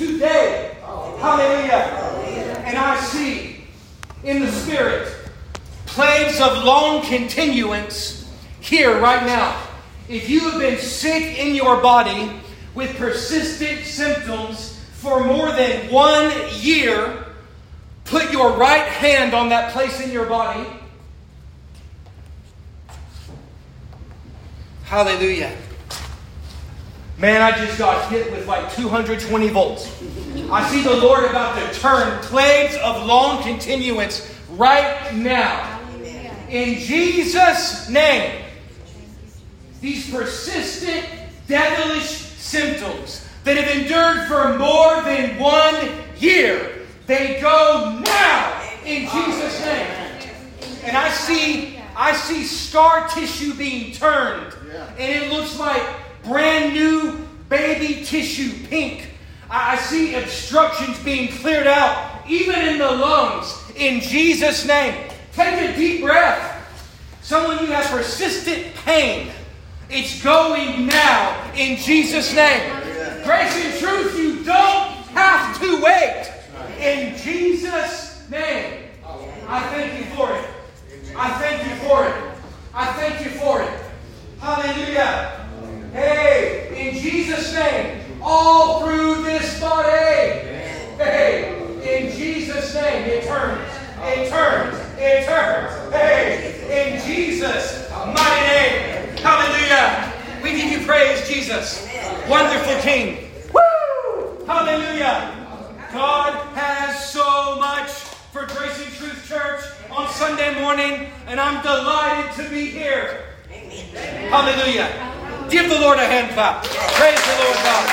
today. Hallelujah. And I see in the Spirit plagues of long continuance here right now. If you have been sick in your body with persistent symptoms for more than one year, put your right hand on that place in your body. Hallelujah. Man, I just got hit with like 220 volts. I see the Lord about to turn plagues of long continuance right now. In Jesus' name, these persistent devilish symptoms that have endured for more than one year, they go now in Jesus' name. And I see, I see scar tissue being turned, and it looks like brand new baby tissue, pink. I see obstructions being cleared out, even in the lungs, in Jesus' name. Take a deep breath. Someone you have persistent pain. It's going now in Jesus' name. Grace and truth, you don't have to wait. In Jesus' name. I thank you for it. I thank you for it. I thank you for it. Hallelujah. Hey, in Jesus' name, all through this body. Hey, in Jesus' name, it turns. It turns. It turns. Hey, in Jesus' mighty name. Hallelujah. We give you praise, Jesus. Wonderful King. Woo! Hallelujah. God has so much for Grace and Truth Church on Sunday morning, and I'm delighted to be here. Hallelujah. Give the Lord a hand clap. Praise the Lord God.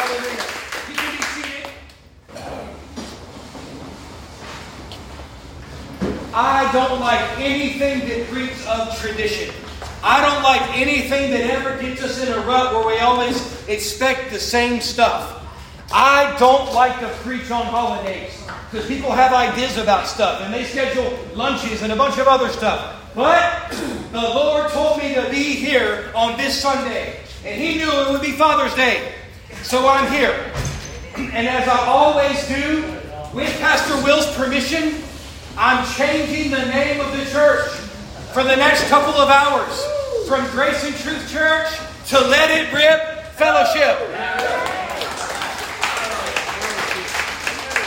Hallelujah. You. I don't like anything that creeps of tradition. I don't like anything that ever gets us in a rut where we always expect the same stuff. I don't like to preach on holidays because people have ideas about stuff and they schedule lunches and a bunch of other stuff. But the Lord told me to be here on this Sunday, and He knew it would be Father's Day. So I'm here. And as I always do, with Pastor Will's permission, I'm changing the name of the church for the next couple of hours from Grace and Truth Church to Let It Rip Fellowship.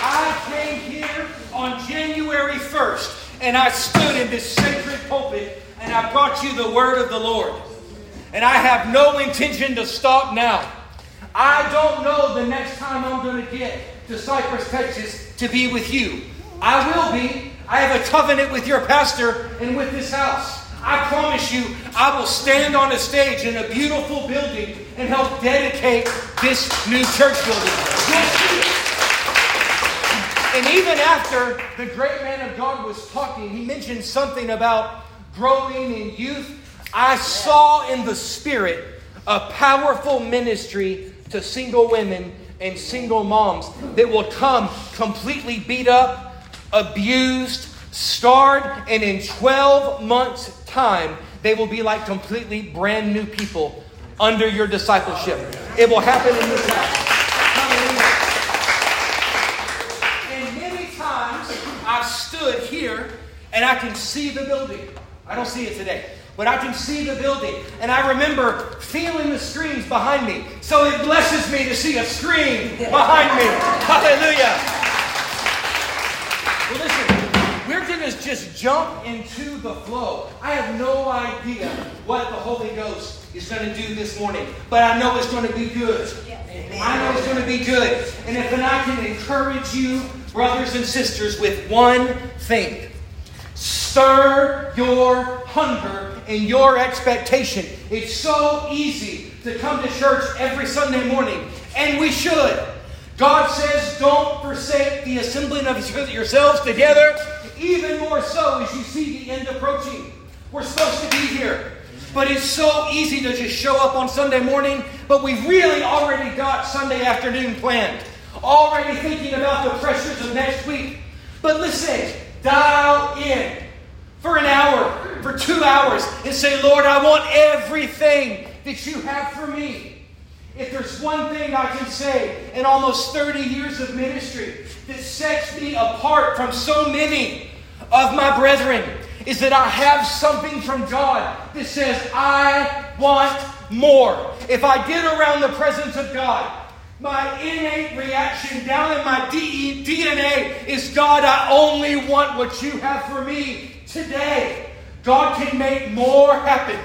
I came here on January 1st and I stood in this sacred pulpit and I brought you the word of the Lord. And I have no intention to stop now. I don't know the next time I'm going to get to Cypress, Texas to be with you. I will be. I have a covenant with your pastor and with this house. I promise you, I will stand on a stage in a beautiful building and help dedicate this new church building. And even after the great man of God was talking, he mentioned something about growing in youth. I saw in the spirit a powerful ministry to single women and single moms that will come completely beat up, abused, scarred, and in 12 months' time, they will be like completely brand new people under your discipleship. It will happen in this house. And I can see the building. I don't see it today but I can see the building. And I remember feeling the screams behind me. So it blesses me to see a scream behind me. Hallelujah. Well, listen, we're going to just jump into the flow. I have no idea what the Holy Ghost is going to do this morning, but I know it's going to be good. I know it's going to be good. And if I can encourage you, brothers and sisters, with one thing stir your hunger and your expectation. It's so easy to come to church every Sunday morning, and we should. God says, don't forsake the assembling of yourselves together, even more so as you see the end approaching. We're supposed to be here. But it's so easy to just show up on Sunday morning, but we've really already got Sunday afternoon planned. Already thinking about the pressures of next week. But listen, dial in for an hour, for two hours, and say, Lord, I want everything that you have for me. If there's one thing I can say in almost 30 years of ministry that sets me apart from so many of my brethren, is that I have something from God that says, I want more. If I get around the presence of God, my innate reaction down in my DNA is God, I only want what you have for me today. God can make more happen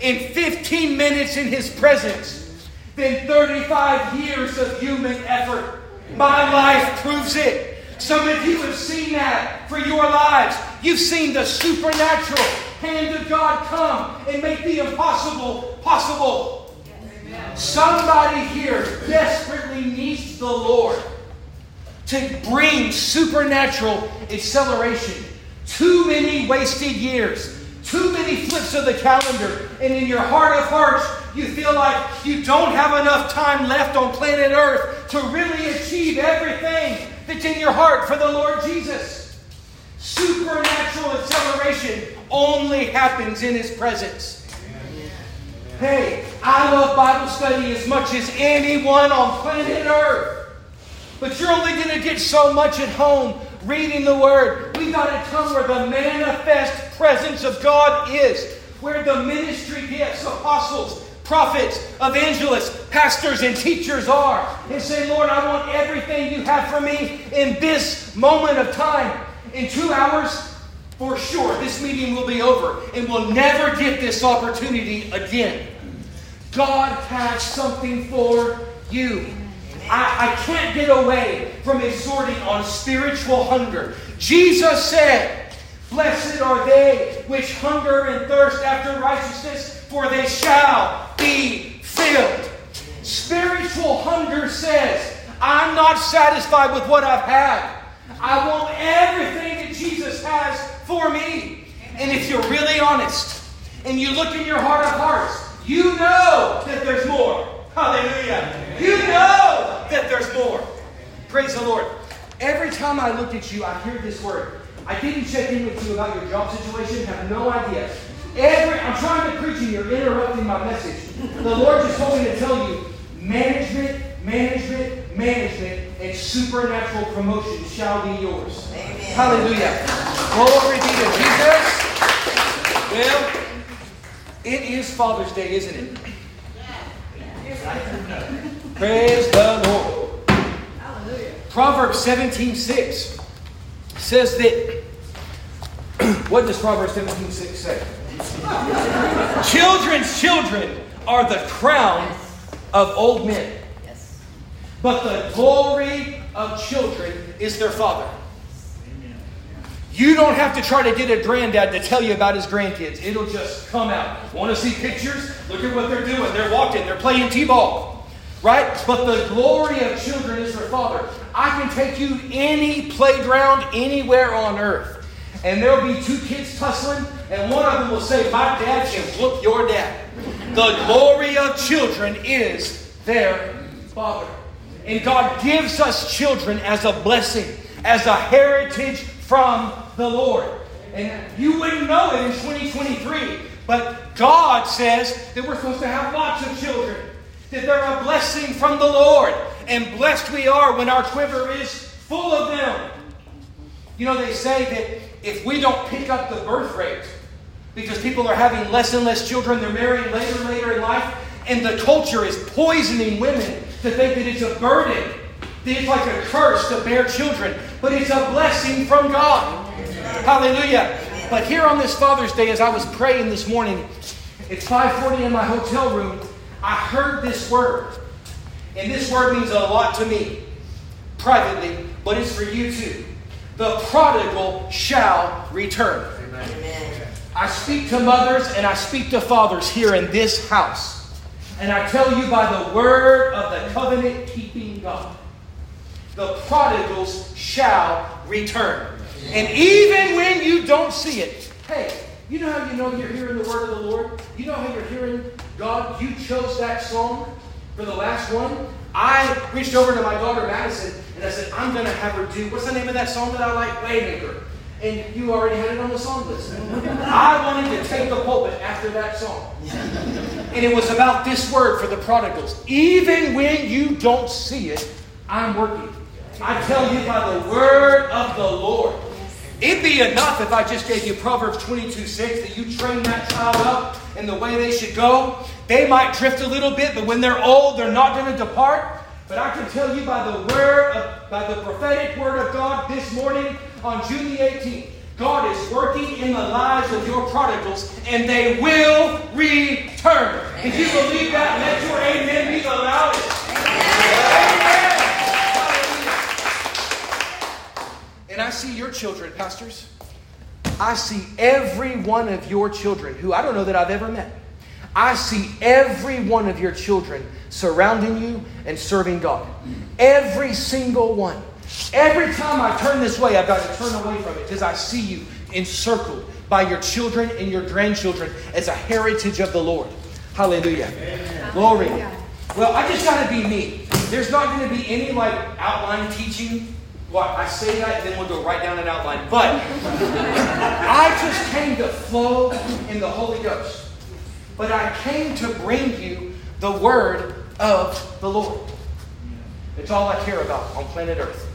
in 15 minutes in His presence than 35 years of human effort. My life proves it. Some of you have seen that for your lives. You've seen the supernatural hand of God come and make the impossible possible. Somebody here desperately needs the Lord to bring supernatural acceleration. Too many wasted years, too many flips of the calendar, and in your heart of hearts, you feel like you don't have enough time left on planet Earth to really achieve everything that's in your heart for the Lord Jesus. Supernatural acceleration only happens in His presence. Hey, I love Bible study as much as anyone on planet Earth. But you're only going to get so much at home reading the Word. We got to come where the manifest presence of God is, where the ministry gifts, apostles, prophets, evangelists, pastors, and teachers are, and say, Lord, I want everything you have for me in this moment of time. In two hours, for sure, this meeting will be over, and we'll never get this opportunity again. God has something for you. I, I can't get away from exhorting on spiritual hunger. Jesus said, Blessed are they which hunger and thirst after righteousness, for they shall be filled. Spiritual hunger says, I'm not satisfied with what I've had. I want for me. And if you're really honest and you look in your heart of hearts, you know that there's more. Hallelujah. You know that there's more. Praise the Lord. Every time I look at you, I hear this word. I didn't check in with you about your job situation, have no idea. Every I'm trying to preach and you're interrupting my message. The Lord just told me to tell you management, management, management, and supernatural promotion shall be yours. Amen. Hallelujah. Glory be to Jesus. Well, it is Father's Day, isn't it? Praise the Lord. Hallelujah. Proverbs 17 6 says that. what does Proverbs 17 6 say? Children's children are the crown of old men. Yes. But the glory of children is their father. You don't have to try to get a granddad to tell you about his grandkids. It'll just come out. Want to see pictures? Look at what they're doing. They're walking, they're playing T ball. Right? But the glory of children is their father. I can take you any playground anywhere on earth, and there'll be two kids tussling, and one of them will say, My dad can whoop your dad. The glory of children is their father. And God gives us children as a blessing, as a heritage from the Lord. And you wouldn't know it in 2023, but God says that we're supposed to have lots of children, that they're a blessing from the Lord. And blessed we are when our quiver is full of them. You know, they say that if we don't pick up the birth rate, because people are having less and less children, they're marrying later and later in life, and the culture is poisoning women to think that it's a burden, it's like a curse to bear children, but it's a blessing from God. Hallelujah. But here on this Father's Day, as I was praying this morning, it's 5:40 in my hotel room, I heard this word. And this word means a lot to me privately, but it's for you too. The prodigal shall return. Amen. I speak to mothers and I speak to fathers here in this house. And I tell you by the word of the covenant keeping God, the prodigals shall return. And even when you don't see it, hey, you know how you know you're hearing the word of the Lord? You know how you're hearing God? You chose that song for the last one. I reached over to my daughter Madison and I said, I'm going to have her do, what's the name of that song that I like? Waymaker. and you already had it on the song list. I wanted to take the pulpit after that song. And it was about this word for the prodigals. Even when you don't see it, I'm working. I tell you by the word of the Lord. It'd be enough if I just gave you Proverbs 22 6 that you train that child up in the way they should go. They might drift a little bit, but when they're old, they're not going to depart. But I can tell you by the word, of, by the prophetic word of God this morning on June the 18th, God is working in the lives of your prodigals, and they will return. If you believe that, let your amen be the loudest. And I see your children, pastors. I see every one of your children who I don't know that I've ever met. I see every one of your children surrounding you and serving God. Every single one. Every time I turn this way, I've got to turn away from it because I see you encircled by your children and your grandchildren as a heritage of the Lord. Hallelujah. Amen. Glory. Well, I just got to be me. There's not going to be any like outline teaching. What I say that, and then we'll go right down an outline. But I just came to flow in the Holy Ghost. But I came to bring you the word of the Lord. It's all I care about on planet Earth.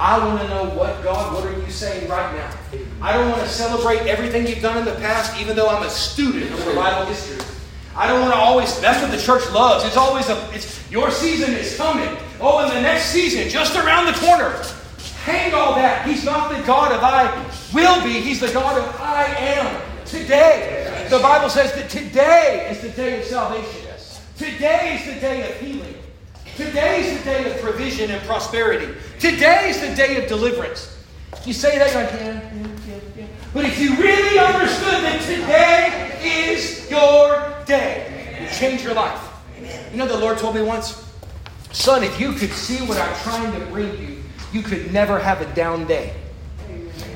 I want to know what, God, what are you saying right now? I don't want to celebrate everything you've done in the past, even though I'm a student of revival history. I don't want to always, that's what the church loves. It's always a, it's, your season is coming. Oh, and the next season, just around the corner. Hang all that. He's not the God of I will be, He's the God of I am today. The Bible says that today is the day of salvation. Today is the day of healing. Today is the day of provision and prosperity. Today is the day of deliverance. You say that like, yeah, yeah, yeah. But if you really understood that today is your day, you change your life. You know, the Lord told me once, son, if you could see what I'm trying to bring you, you could never have a down day.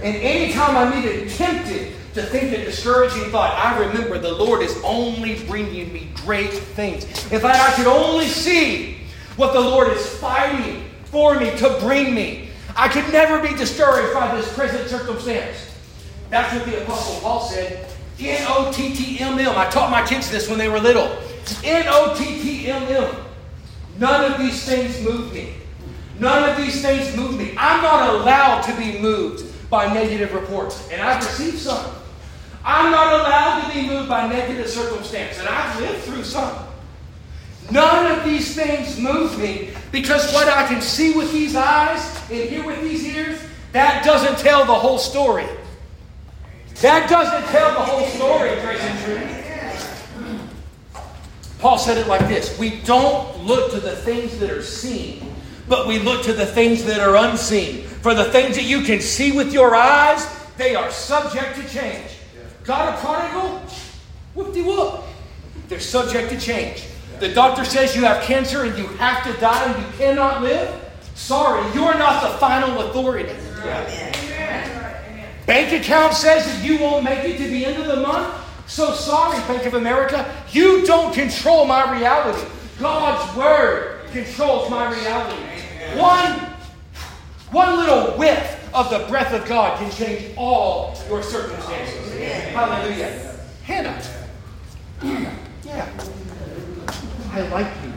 And anytime I'm even tempted to think a discouraging thought, I remember the Lord is only bringing me great things. If I, I could only see what the Lord is fighting for me to bring me, I could never be discouraged by this present circumstance. That's what the Apostle Paul said. N O T T M M. I taught my kids this when they were little. N O T T M M. None of these things move me. None of these things move me. I'm not allowed to be moved by negative reports. And I've received some. I'm not allowed to be moved by negative circumstance. And I've lived through some. None of these things move me because what I can see with these eyes and hear with these ears, that doesn't tell the whole story. That doesn't tell the whole story, grace and truth. Paul said it like this We don't look to the things that are seen, but we look to the things that are unseen. For the things that you can see with your eyes, they are subject to change. Got a prodigal? Whoop de whoop. They're subject to change. The doctor says you have cancer and you have to die and you cannot live. Sorry, you're not the final authority. Bank account says that you won't make it to the end of the month. So sorry, Bank of America, you don't control my reality. God's word controls my reality. One, one little whiff of the breath of God can change all your circumstances. Hallelujah. Hannah. Hannah. Yeah. I like you.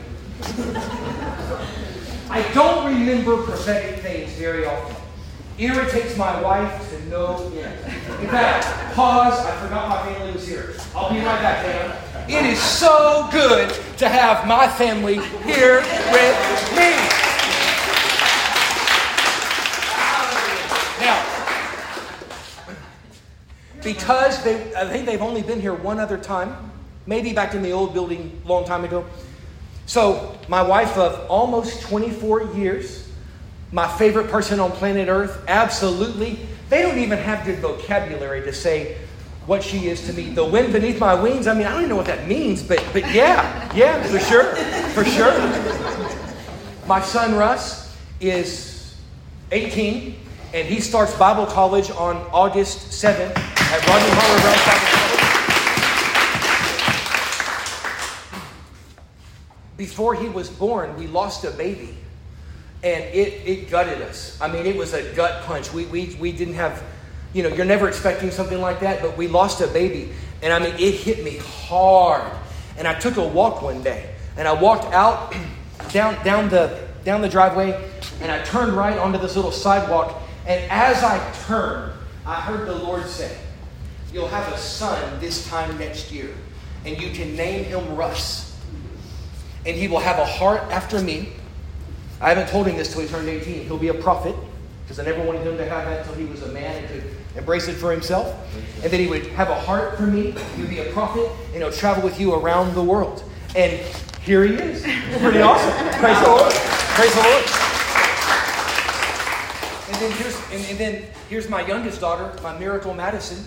I don't remember prophetic things very often. Irritates my wife to no end. In fact, pause. I forgot my family was here. I'll be right back, Hannah. It is so good to have my family here with me. Because they, I think they've only been here one other time, maybe back in the old building long time ago. So, my wife of almost 24 years, my favorite person on planet Earth, absolutely. They don't even have good vocabulary to say what she is to me. The wind beneath my wings, I mean, I don't even know what that means, but, but yeah, yeah, for sure, for sure. My son Russ is 18, and he starts Bible college on August 7th Rodney Before he was born, we lost a baby. And it, it gutted us. I mean, it was a gut punch. We, we, we didn't have you know, you're never expecting something like that, but we lost a baby. And I mean, it hit me hard. And I took a walk one day, and I walked out down, down, the, down the driveway, and I turned right onto this little sidewalk. And as I turned, I heard the Lord say, You'll have a son this time next year, and you can name him Russ. And he will have a heart after me. I haven't told him this till he turned 18. He'll be a prophet, because I never wanted him to have that until he was a man and could embrace it for himself. And then he would have a heart for me. He'd be a prophet, and he'll travel with you around the world. And here he is. Pretty awesome. Praise the Lord. Praise the Lord. And then here's and, and then here's my youngest daughter, my miracle Madison.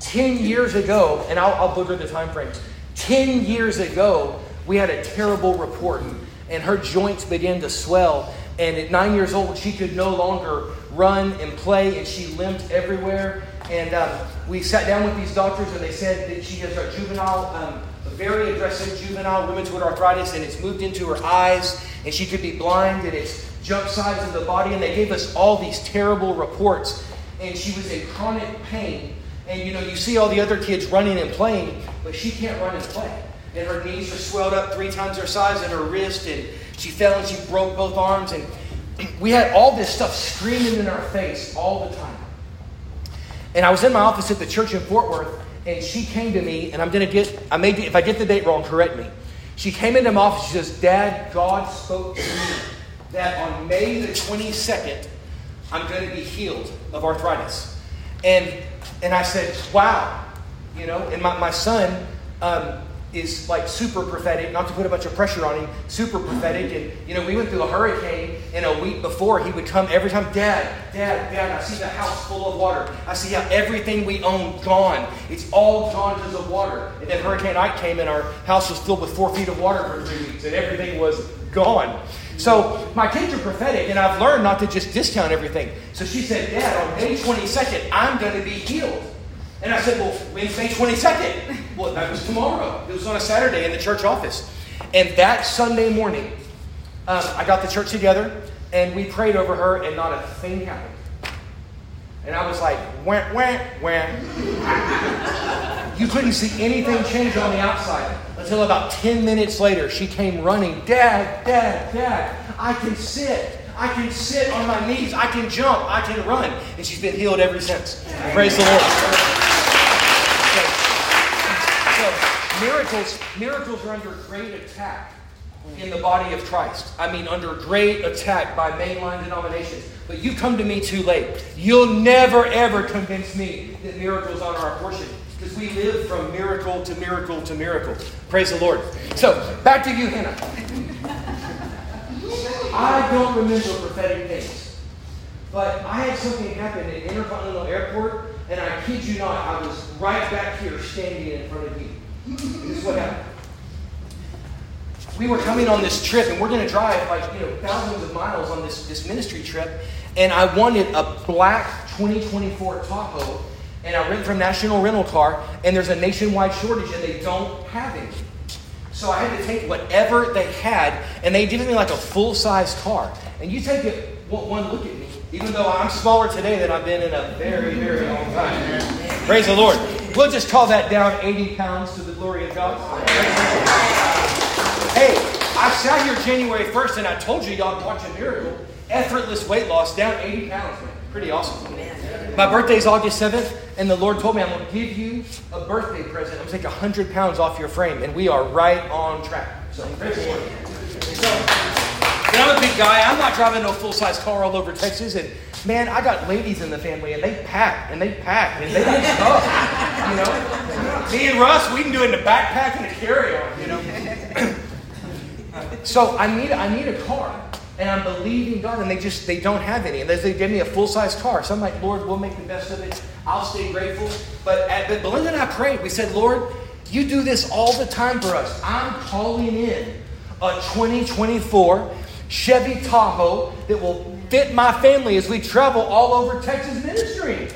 Ten years ago, and I'll, I'll booger the time frames. Ten years ago, we had a terrible report, and her joints began to swell. And at nine years old, she could no longer run and play, and she limped everywhere. And um, we sat down with these doctors, and they said that she has a juvenile, um, a very aggressive juvenile rheumatoid arthritis, and it's moved into her eyes, and she could be blind, and it's jumped sides of the body. And they gave us all these terrible reports, and she was in chronic pain. And you know, you see all the other kids running and playing, but she can't run and play. And her knees are swelled up three times her size, and her wrist, and she fell and she broke both arms. And we had all this stuff screaming in our face all the time. And I was in my office at the church in Fort Worth, and she came to me, and I'm going to get, I may, if I get the date wrong, correct me. She came into my office, she says, Dad, God spoke to me that on May the 22nd, I'm going to be healed of arthritis. And, and I said, wow. You know, and my, my son, um, is like super prophetic, not to put a bunch of pressure on him, super prophetic. And, you know, we went through a hurricane, and a week before, he would come every time, Dad, Dad, Dad, I see the house full of water. I see how everything we own gone. It's all gone to the water. And then Hurricane Ike came, and our house was filled with four feet of water for three weeks, and everything was gone. So my kids are prophetic, and I've learned not to just discount everything. So she said, Dad, on May 22nd, I'm going to be healed. And I said, Well, when's May 22nd? Well, that was tomorrow. It was on a Saturday in the church office. And that Sunday morning, um, I got the church together and we prayed over her, and not a thing happened. And I was like, wah, wah, wah. you couldn't see anything change on the outside until about 10 minutes later, she came running, Dad, Dad, Dad, I can sit. I can sit on my knees. I can jump. I can run. And she's been healed ever since. Praise the Lord. miracles, miracles are under great attack in the body of Christ. I mean, under great attack by mainline denominations. But you come to me too late. You'll never, ever convince me that miracles are our portion. Because we live from miracle to miracle to miracle. Praise the Lord. So, back to you, Hannah. I don't remember prophetic things. But I had something happen at Intercontinental Airport, and I kid you not, I was right back here standing in front of you. This is what happened. We were coming on this trip, and we're going to drive like you know thousands of miles on this, this ministry trip. And I wanted a black 2024 Tahoe, and I rent from National Rental Car, and there's a nationwide shortage, and they don't have it. So I had to take whatever they had, and they gave me like a full size car. And you take it one look at me, even though I'm smaller today than I've been in a very, very long time. Praise the Lord. We'll just call that down 80 pounds to the glory of God. Hey, I sat here January 1st and I told you y'all watch a miracle. Effortless weight loss, down 80 pounds, man. Pretty awesome. My birthday is August 7th, and the Lord told me I'm going to give you a birthday present. I'm going to take 100 pounds off your frame, and we are right on track. So, praise the Lord. So, I'm a big guy. I'm not driving no full size car all over Texas, and Man, I got ladies in the family, and they pack, and they pack, and they got stuff. You know, me and Russ, we can do it in the backpack and the carry-on. You know. so I need, I need a car, and I'm believing God, and they just, they don't have any, and they give me a full-size car. So I'm like, Lord, we'll make the best of it. I'll stay grateful. But, at, but Belinda and I prayed. We said, Lord, you do this all the time for us. I'm calling in a 2024 Chevy Tahoe that will fit my family as we travel all over Texas ministry.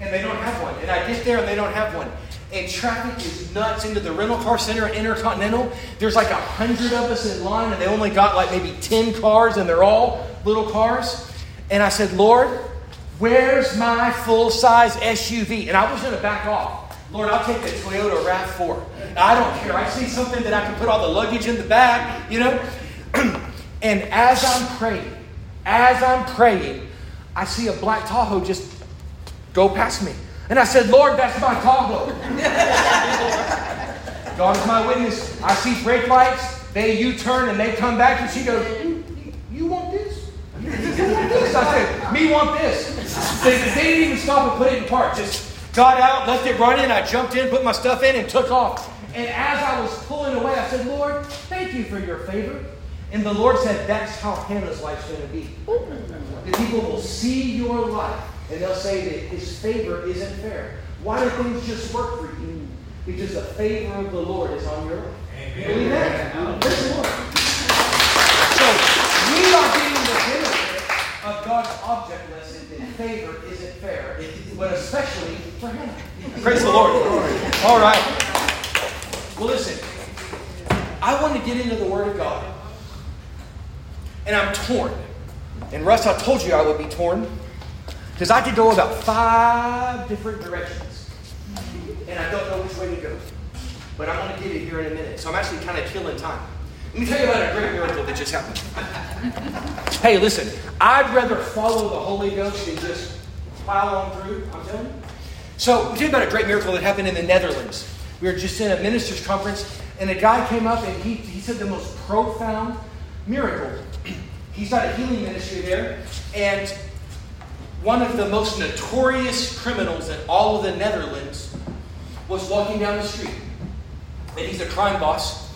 And they don't have one. And I get there and they don't have one. And traffic is nuts into the rental car center at Intercontinental. There's like a hundred of us in line, and they only got like maybe 10 cars, and they're all little cars. And I said, Lord, Where's my full size SUV? And I was going to back off. Lord, I'll take the Toyota RAV4. I don't care. I see something that I can put all the luggage in the back, you know? and as I'm praying, as I'm praying, I see a black Tahoe just go past me. And I said, Lord, that's my Tahoe. God is my witness. I see brake lights, they U turn and they come back, and she goes, You want this? You want this? I said, Me want this. They, they didn't even stop and put it in park. Just got out, left it running. I jumped in, put my stuff in, and took off. And as I was pulling away, I said, Lord, thank you for your favor. And the Lord said, That's how Hannah's life's going to be. The people will see your life and they'll say that his favor isn't fair. Why do things just work for you? Because the favor of the Lord is on your life. Amen. Believe that? Praise the Lord. So we are getting the benefit of God's object lesson that favor isn't fair, but especially for him. Praise the Lord. All right. Well, listen. I want to get into the Word of God. And I'm torn. And Russ, I told you I would be torn. Because I could go about five different directions. And I don't know which way to go. But I'm going to get it here in a minute. So I'm actually kind of killing time. Let me tell you about a great miracle that just happened. hey, listen, I'd rather follow the Holy Ghost than just plow on through. I'm telling you. So, let me tell you about a great miracle that happened in the Netherlands. We were just in a ministers' conference, and a guy came up and he, he said the most profound miracle. He's got a healing ministry there, and one of the most notorious criminals in all of the Netherlands was walking down the street. And he's a crime boss.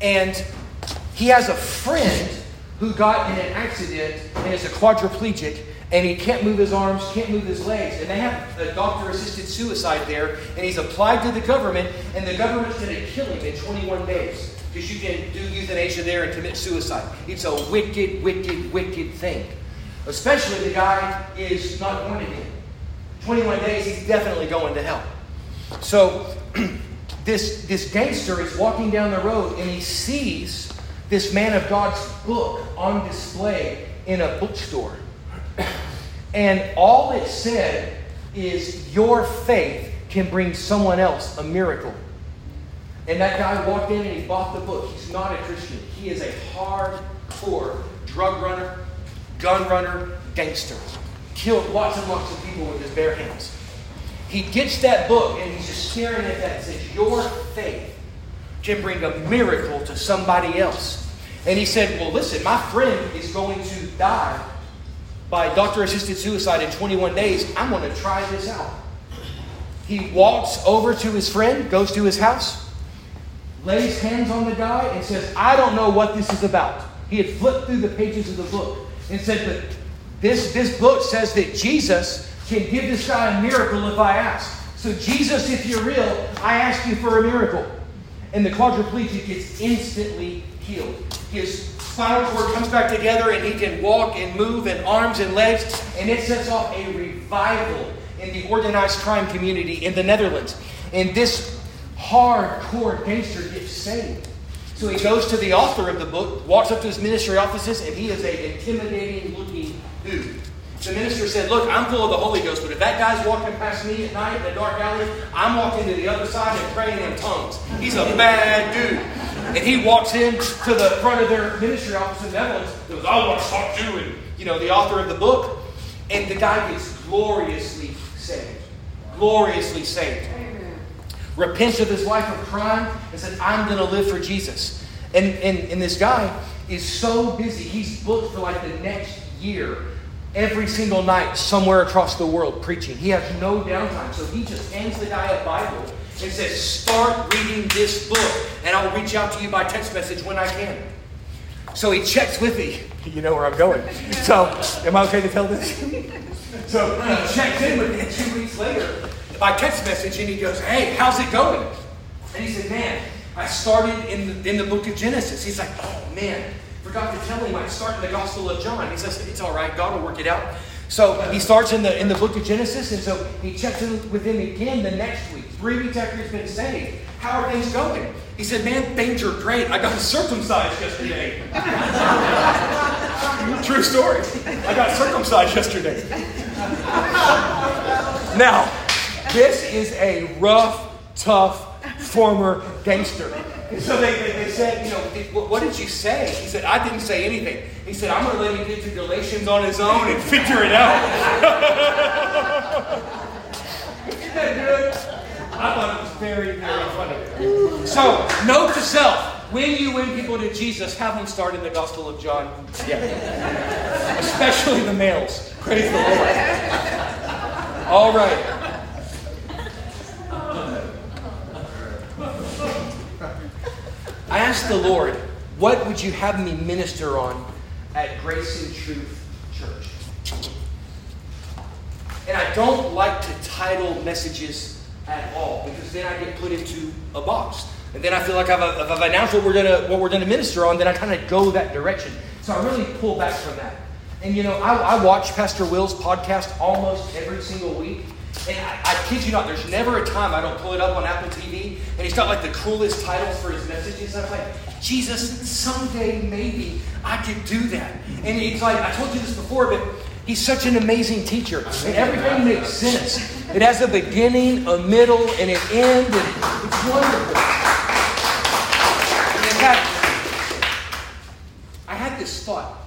And he has a friend who got in an accident and is a quadriplegic and he can't move his arms, can't move his legs. And they have a doctor assisted suicide there, and he's applied to the government, and the government's going to kill him in 21 days because you can do euthanasia there and commit suicide. It's a wicked, wicked, wicked thing. Especially the guy is not born again. 21 days, he's definitely going to hell. So, this, this gangster is walking down the road and he sees this man of God's book on display in a bookstore. And all it said is, Your faith can bring someone else a miracle. And that guy walked in and he bought the book. He's not a Christian, he is a hardcore drug runner, gun runner, gangster. Killed lots and lots of people with his bare hands. He gets that book and he's just staring at that and says, Your faith can bring a miracle to somebody else. And he said, Well, listen, my friend is going to die by doctor assisted suicide in 21 days. I'm going to try this out. He walks over to his friend, goes to his house, lays hands on the guy, and says, I don't know what this is about. He had flipped through the pages of the book and said, But this, this book says that Jesus can give this guy a miracle if I ask. So, Jesus, if you're real, I ask you for a miracle. And the quadriplegic gets instantly healed. His spinal cord comes back together and he can walk and move and arms and legs. And it sets off a revival in the organized crime community in the Netherlands. And this hardcore gangster gets saved. So he goes to the author of the book, walks up to his ministry offices, and he is a intimidating looking dude. The minister said, Look, I'm full of the Holy Ghost, but if that guy's walking past me at night in a dark alley, I'm walking to the other side and praying in tongues. He's a bad dude. And he walks in to the front of their ministry office in Netherlands. He goes, I want to talk to you, and you know, the author of the book. And the guy gets gloriously saved. Gloriously saved. Repents of his life of crime and said, I'm going to live for Jesus. And, and, and this guy is so busy. He's booked for like the next year every single night somewhere across the world preaching. He has no downtime. So he just hands the guy a Bible and says, Start reading this book, and I'll reach out to you by text message when I can. So he checks with me. You know where I'm going. So, am I okay to tell this? so he checks in with me two weeks later by text message, and he goes, Hey, how's it going? And he said, Man, I started in the, in the book of Genesis. He's like, Oh, man, forgot to tell him I start in the Gospel of John. He says, It's all right, God will work it out. So he starts in the in the book of Genesis, and so he checks in with him again the next week. Three weeks after he's been saved. How are things going? He said, Man, things are great. I got circumcised yesterday. True story. I got circumcised yesterday. Now, this is a rough, tough former gangster. And so they, they, they said, you know, what did you say? He said, I didn't say anything. He said, I'm going to let him get to Galatians on his own and figure it out. Isn't that good? I thought it was very, very funny. So, note to self. When you win people to Jesus, have them start in the Gospel of John. Yeah. Especially the males. Praise the Lord. All right. I asked the Lord, what would you have me minister on at Grace and Truth Church? And I don't like to title messages at all because then I get put into a box. And then I feel like I've, I've announced what we're gonna what we're gonna minister on, then I kind of go that direction. So I really pull back from that. And you know, I, I watch Pastor Will's podcast almost every single week. And I, I, kid you not, there's never a time I don't pull it up on Apple TV and he's got like the coolest titles for his messages. I'm like, Jesus, someday maybe I could do that. And he's like, I told you this before, but he's such an amazing teacher. And everything makes sense. It has a beginning, a middle, and an end, and it's wonderful. And in fact, I had this thought,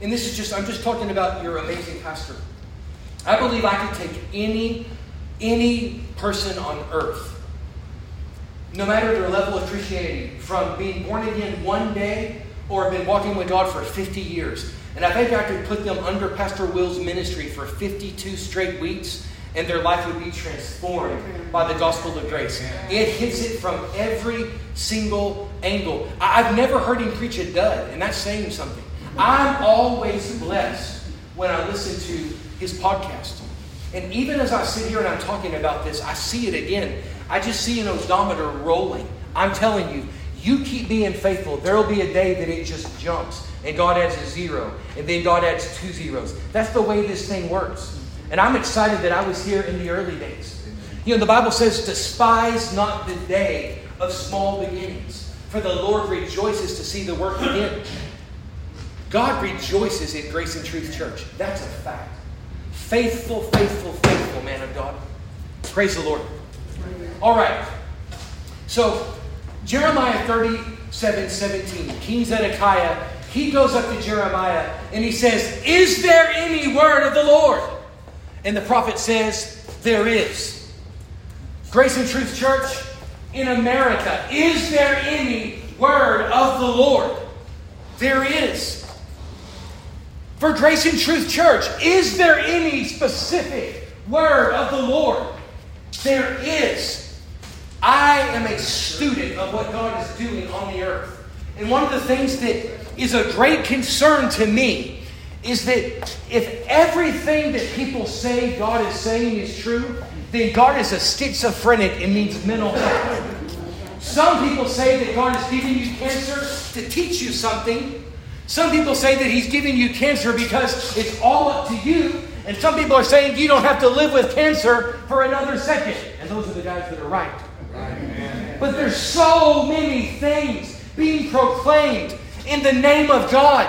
and this is just, I'm just talking about your amazing pastor. I believe I could take any, any person on earth, no matter their level of Christianity, from being born again one day or been walking with God for 50 years. And I think I could put them under Pastor Will's ministry for 52 straight weeks, and their life would be transformed by the gospel of grace. It hits it from every single angle. I've never heard him preach a dud, and that's saying something. I'm always blessed when I listen to his podcast. And even as I sit here and I'm talking about this, I see it again. I just see an odometer rolling. I'm telling you, you keep being faithful. There will be a day that it just jumps and God adds a zero, and then God adds two zeros. That's the way this thing works. And I'm excited that I was here in the early days. You know, the Bible says, despise not the day of small beginnings, for the Lord rejoices to see the work begin. God rejoices in Grace and Truth Church. That's a fact. Faithful, faithful, faithful man of God. Praise the Lord. All right. So, Jeremiah 37 17, King Zedekiah, he goes up to Jeremiah and he says, Is there any word of the Lord? And the prophet says, There is. Grace and Truth Church in America, is there any word of the Lord? There is. For Grace and Truth Church, is there any specific word of the Lord? There is. I am a student of what God is doing on the earth. And one of the things that is a great concern to me is that if everything that people say God is saying is true, then God is a schizophrenic and needs mental help. Some people say that God is giving you cancer to teach you something, some people say that he's giving you cancer because it's all up to you. And some people are saying you don't have to live with cancer for another second. And those are the guys that are right. But there's so many things being proclaimed in the name of God.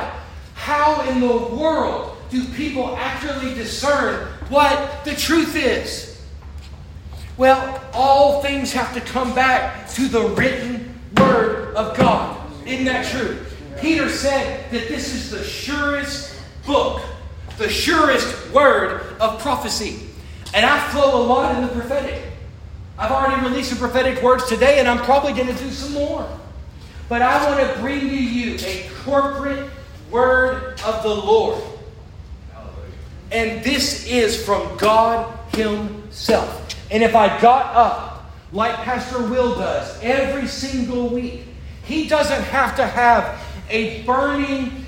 How in the world do people actually discern what the truth is? Well, all things have to come back to the written word of God. Isn't that true? Peter said that this is the surest book, the surest word of prophecy. And I flow a lot in the prophetic. I've already released some prophetic words today, and I'm probably going to do some more. But I want to bring to you a corporate word of the Lord. And this is from God Himself. And if I got up like Pastor Will does every single week, he doesn't have to have a burning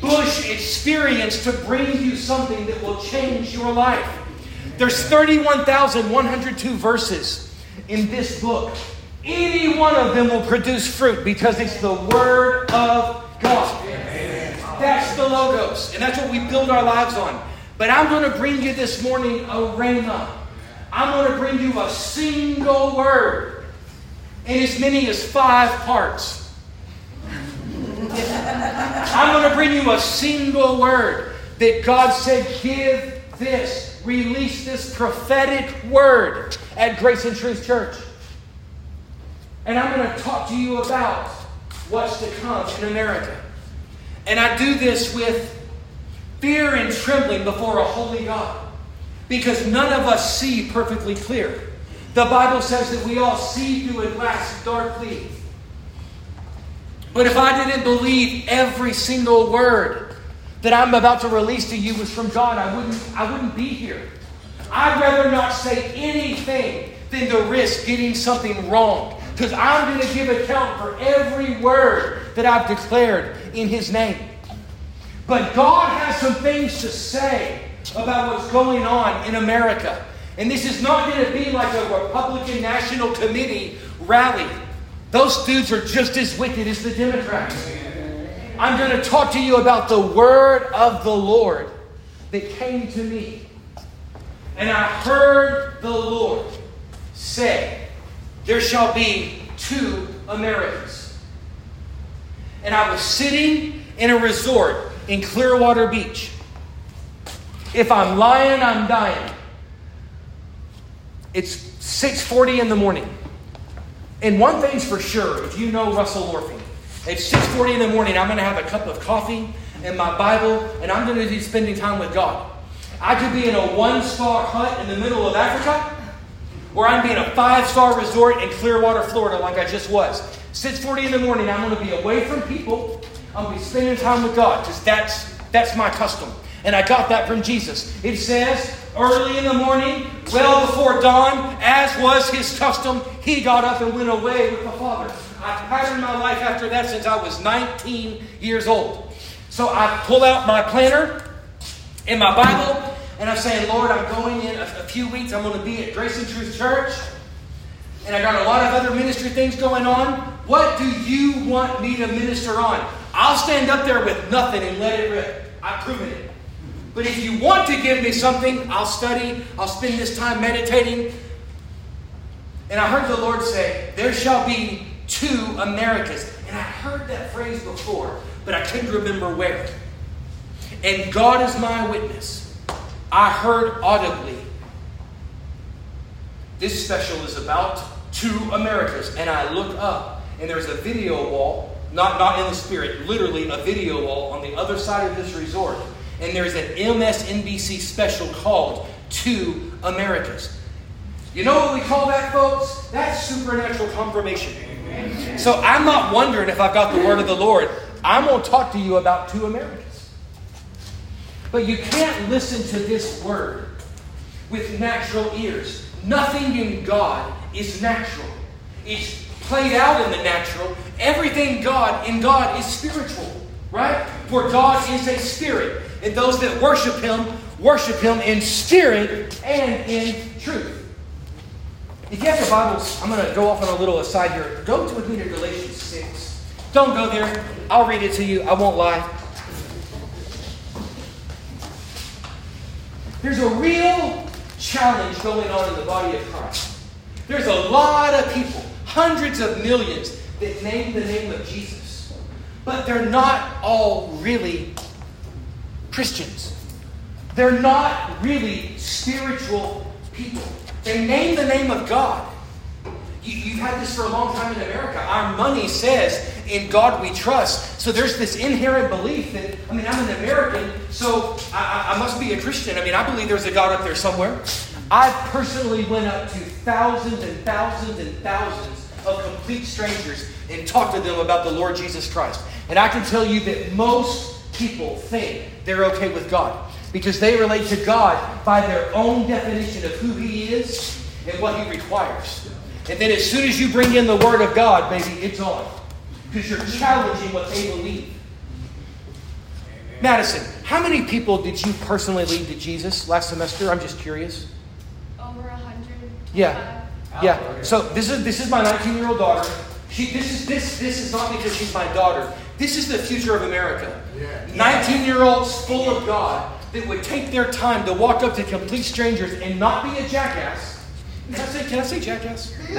bush experience to bring you something that will change your life. There's 31,102 verses in this book. Any one of them will produce fruit because it's the Word of God. That's the Logos, and that's what we build our lives on. But I'm going to bring you this morning a rhema. I'm going to bring you a single word in as many as five parts. I'm going to bring you a single word that God said, give this release this prophetic word at Grace and Truth Church. And I'm going to talk to you about what's to come in America. And I do this with fear and trembling before a holy God because none of us see perfectly clear. The Bible says that we all see through a glass darkly. But if I didn't believe every single word that I'm about to release to you was from God, I wouldn't, I wouldn't be here. I'd rather not say anything than to risk getting something wrong. Because I'm going to give account for every word that I've declared in His name. But God has some things to say about what's going on in America. And this is not going to be like a Republican National Committee rally. Those dudes are just as wicked as the Democrats. I'm going to talk to you about the word of the Lord that came to me. And I heard the Lord say, There shall be two Americas. And I was sitting in a resort in Clearwater Beach. If I'm lying, I'm dying. It's 6:40 in the morning. And one thing's for sure, if you know Russell Lorfing, at 6:40 in the morning, I'm going to have a cup of coffee and my Bible, and I'm going to be spending time with God. I could be in a one-star hut in the middle of Africa, or I'd be in a five-star resort in Clearwater, Florida, like I just was. 6:40 in the morning, I'm going to be away from people. I'm going to be spending time with God because that's that's my custom. And I got that from Jesus. It says, early in the morning, well before dawn, as was his custom, he got up and went away with the Father. I've patterned my life after that since I was 19 years old. So I pull out my planner and my Bible, and I'm saying, Lord, I'm going in a, a few weeks. I'm going to be at Grace and Truth Church. And I got a lot of other ministry things going on. What do you want me to minister on? I'll stand up there with nothing and let it rip. I've proven it. But if you want to give me something, I'll study, I'll spend this time meditating. And I heard the Lord say, There shall be two Americas. And I heard that phrase before, but I couldn't remember where. And God is my witness. I heard audibly, This special is about two Americas. And I look up, and there's a video wall, not, not in the spirit, literally a video wall on the other side of this resort and there's an MSNBC special called Two Americas. You know what we call that, folks? That's supernatural confirmation. So I'm not wondering if I've got the word of the Lord. I'm going to talk to you about two Americas. But you can't listen to this word with natural ears. Nothing in God is natural. It's played out in the natural. Everything God in God is spiritual, right? For God is a spirit and those that worship him worship him in spirit and in truth. If you have your Bibles, I'm going to go off on a little aside here. Go to with me to Galatians 6. Don't go there. I'll read it to you. I won't lie. There's a real challenge going on in the body of Christ. There's a lot of people, hundreds of millions, that name the name of Jesus. But they're not all really Christians. They're not really spiritual people. They name the name of God. You, have had this for a long time in America. Our money says, in God we trust. So there's this inherent belief that, I mean, I'm an American, so I, I must be a Christian. I mean, I believe there's a God up there somewhere. I personally went up to thousands and thousands and thousands of complete strangers and talked to them about the Lord Jesus Christ. And I can tell you that most people think they're okay with God because they relate to God by their own definition of who He is and what He requires. And then as soon as you bring in the Word of God, baby, it's on because you're challenging what they believe. Madison, how many people did you personally lead to Jesus last semester? I'm just curious. Over a hundred. Yeah, yeah. So this is this is my 19 year old daughter. She this is this this is not because she's my daughter. This is the future of America. 19 year olds full of God that would take their time to walk up to complete strangers and not be a jackass. Can I say, can I say jackass?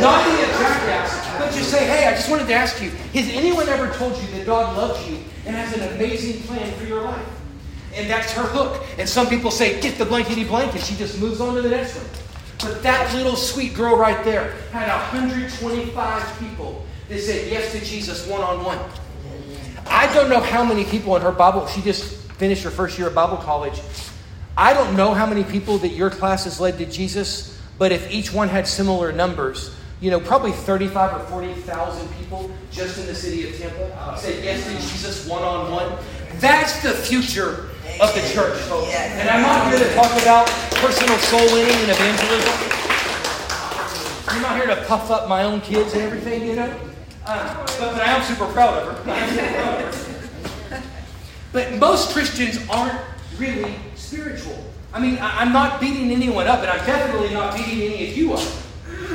not be a jackass, but just say, hey, I just wanted to ask you, has anyone ever told you that God loves you and has an amazing plan for your life? And that's her hook. And some people say, get the blankety blank, and she just moves on to the next one. But that little sweet girl right there had 125 people that said yes to Jesus one on one. I don't know how many people in her Bible, she just finished her first year of Bible college. I don't know how many people that your class has led to Jesus, but if each one had similar numbers, you know, probably 35 or 40,000 people just in the city of Tampa uh, said yes to Jesus one on one. That's the future of the church, folks. And I'm not here to talk about personal soul winning and evangelism. I'm not here to puff up my own kids and everything, you know. But, but I am super proud of her. but most Christians aren't really spiritual. I mean, I, I'm not beating anyone up, and I'm definitely not beating any of you up.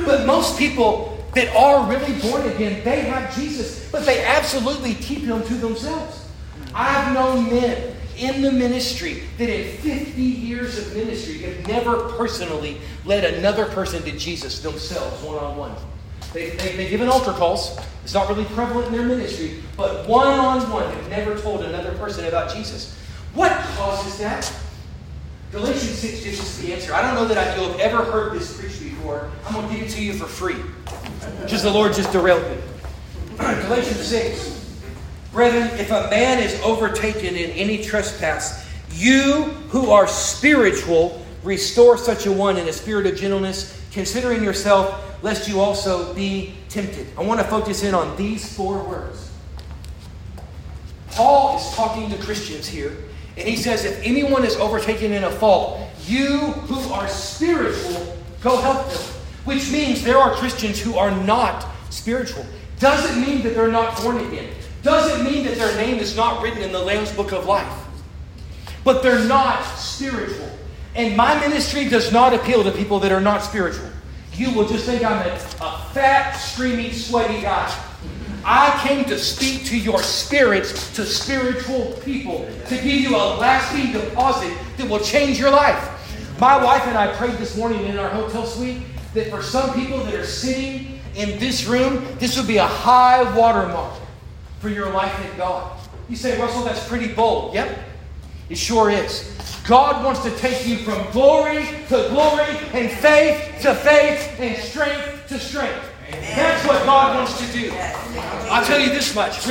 But most people that are really born again, they have Jesus, but they absolutely keep him to themselves. I've known men in the ministry that in 50 years of ministry have never personally led another person to Jesus themselves one on one. They, they, they give an altar calls. It's not really prevalent in their ministry, but one on one have never told another person about Jesus. What causes that? Galatians 6 gives us the answer. I don't know that you'll have ever heard this preached before. I'm going to give it to you for free. Just the Lord just derailed me. Galatians 6. Brethren, if a man is overtaken in any trespass, you who are spiritual, restore such a one in a spirit of gentleness, considering yourself, lest you also be tempted. I want to focus in on these four words. Paul is talking to Christians here, and he says, if anyone is overtaken in a fault, you who are spiritual, go help them. Which means there are Christians who are not spiritual. Doesn't mean that they're not born again. Doesn't mean that their name is not written in the Lamb's Book of Life. But they're not spiritual. And my ministry does not appeal to people that are not spiritual. You will just think I'm a, a fat, streamy, sweaty guy. I came to speak to your spirits, to spiritual people, to give you a lasting deposit that will change your life. My wife and I prayed this morning in our hotel suite that for some people that are sitting in this room, this would be a high watermark for your life in God. You say, Russell, that's pretty bold. Yep, it sure is. God wants to take you from glory to glory and faith to faith and strength to strength. That's what God wants to do. I'll tell you this much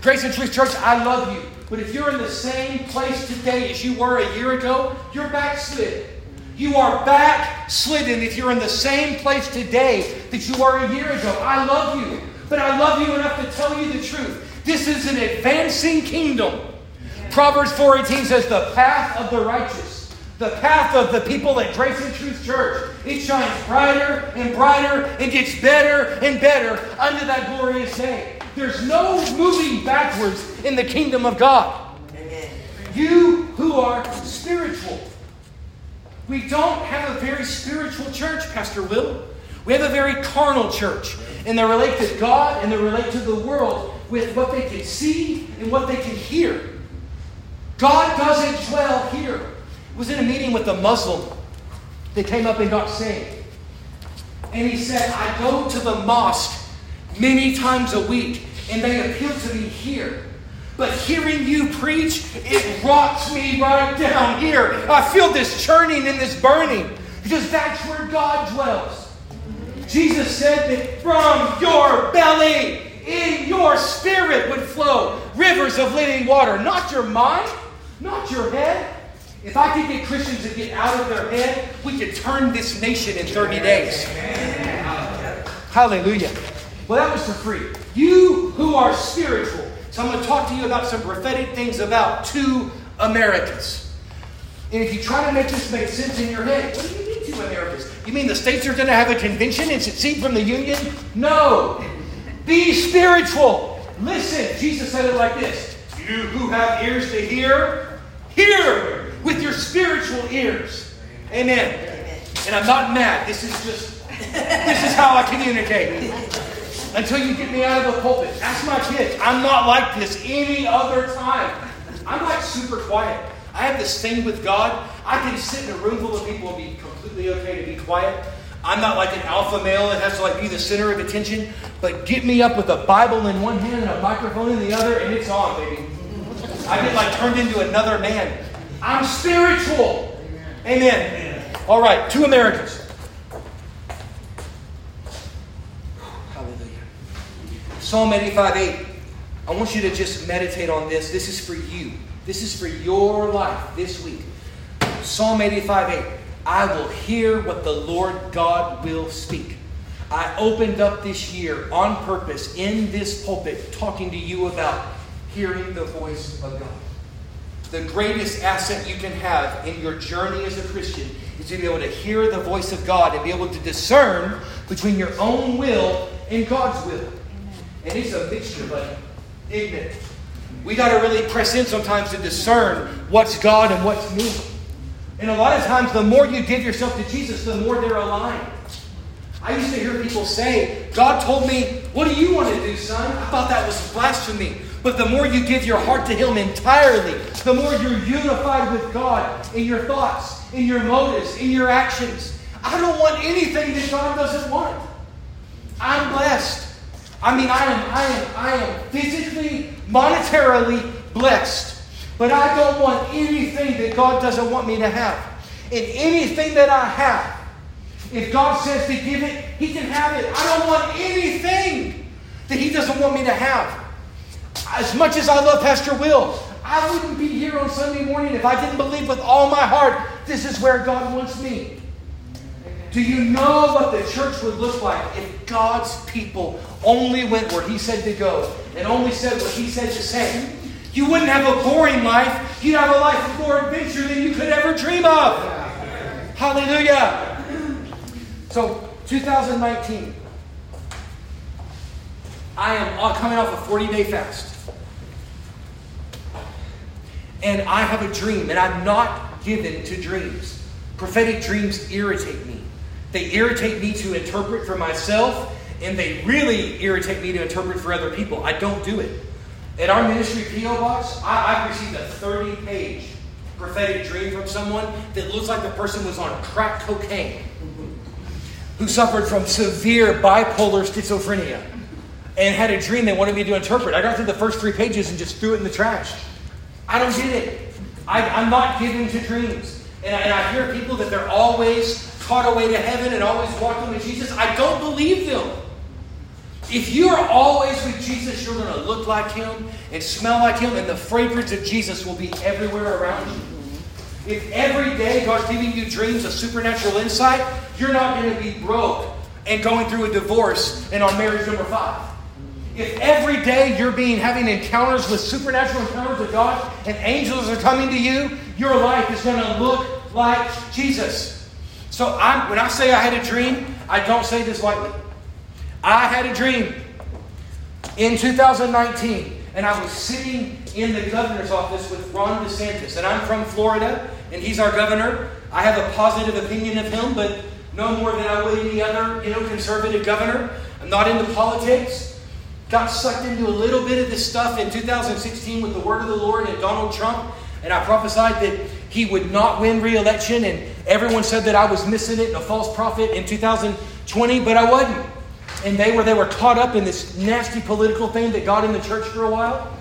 Grace and Truth Church, I love you. But if you're in the same place today as you were a year ago, you're backslid. You are backslidden if you're in the same place today that you were a year ago. I love you. But I love you enough to tell you the truth. This is an advancing kingdom. Proverbs 4:18 says, "The path of the righteous, the path of the people at Grace and Truth Church, it shines brighter and brighter and gets better and better under that glorious day. There's no moving backwards in the kingdom of God. Amen. You who are spiritual. We don't have a very spiritual church, Pastor Will. We have a very carnal church. And they relate to God and they relate to the world with what they can see and what they can hear. God doesn't dwell here. I was in a meeting with a Muslim that came up and got saved. And he said, I go to the mosque many times a week, and they appeal to me here. But hearing you preach, it rocks me right down here. I feel this churning and this burning because that's where God dwells. Jesus said that from your belly in your spirit would flow rivers of living water, not your mind, not your head. If I could get Christians to get out of their head, we could turn this nation in 30 days. Hallelujah. Well, that was for free. You who are spiritual. So I'm going to talk to you about some prophetic things about two Americas. And if you try to make this make sense in your head, what do you mean two Americas? You mean the states are going to have a convention and secede from the Union? No. Be spiritual. Listen, Jesus said it like this You who have ears to hear, hear with your spiritual ears. Amen. And I'm not mad. This is just, this is how I communicate. Until you get me out of the pulpit. Ask my kids. I'm not like this any other time. I'm like super quiet. I have this thing with God. I can sit in a room full of people and be completely okay to be quiet. I'm not like an alpha male that has to like be the center of attention, but get me up with a Bible in one hand and a microphone in the other, and it's on, baby. I get like turned into another man. I'm spiritual. Amen. All right, two Americans. Hallelujah. Psalm 85 8. I want you to just meditate on this. This is for you. This is for your life this week. Psalm 85 8. I will hear what the Lord God will speak. I opened up this year on purpose in this pulpit talking to you about hearing the voice of God. The greatest asset you can have in your journey as a Christian is to be able to hear the voice of God and be able to discern between your own will and God's will. And it's a mixture, buddy. Isn't it? We got to really press in sometimes to discern what's God and what's me. And a lot of times, the more you give yourself to Jesus, the more they're aligned. I used to hear people say, God told me, What do you want to do, son? I thought that was blasphemy. But the more you give your heart to Him entirely, the more you're unified with God in your thoughts, in your motives, in your actions. I don't want anything that God doesn't want. I'm blessed. I mean, I am, I am, I am physically, monetarily blessed. But I don't want anything that God doesn't want me to have. And anything that I have, if God says to give it, He can have it. I don't want anything that He doesn't want me to have. As much as I love Pastor Will, I wouldn't be here on Sunday morning if I didn't believe with all my heart this is where God wants me. Do you know what the church would look like if God's people only went where He said to go and only said what He said to say? You wouldn't have a boring life. You'd have a life of more adventure than you could ever dream of. Hallelujah. So, 2019. I am coming off a 40 day fast. And I have a dream, and I'm not given to dreams. Prophetic dreams irritate me. They irritate me to interpret for myself, and they really irritate me to interpret for other people. I don't do it. At our ministry P.O. Box, I, I received a 30 page prophetic dream from someone that looks like the person was on crack cocaine, who suffered from severe bipolar schizophrenia, and had a dream they wanted me to interpret. I got through the first three pages and just threw it in the trash. I don't get it. I, am not given to dreams. And I, and I hear people that they're always taught away to heaven and always walking with Jesus. I don't believe them. If you are always with Jesus, you're going to look like Him and smell like Him, and the fragrance of Jesus will be everywhere around you. If every day God's giving you dreams of supernatural insight, you're not going to be broke and going through a divorce and on marriage number five. If every day you're being having encounters with supernatural encounters with God and angels are coming to you, your life is going to look like Jesus. So I'm, when I say I had a dream, I don't say this lightly. I had a dream in 2019, and I was sitting in the governor's office with Ron DeSantis, and I'm from Florida, and he's our governor. I have a positive opinion of him, but no more than I would any other, you know, conservative governor. I'm not into politics. Got sucked into a little bit of this stuff in 2016 with the word of the Lord and Donald Trump, and I prophesied that he would not win re-election, and everyone said that I was missing it a false prophet in 2020, but I wasn't and they were they were caught up in this nasty political thing that got in the church for a while.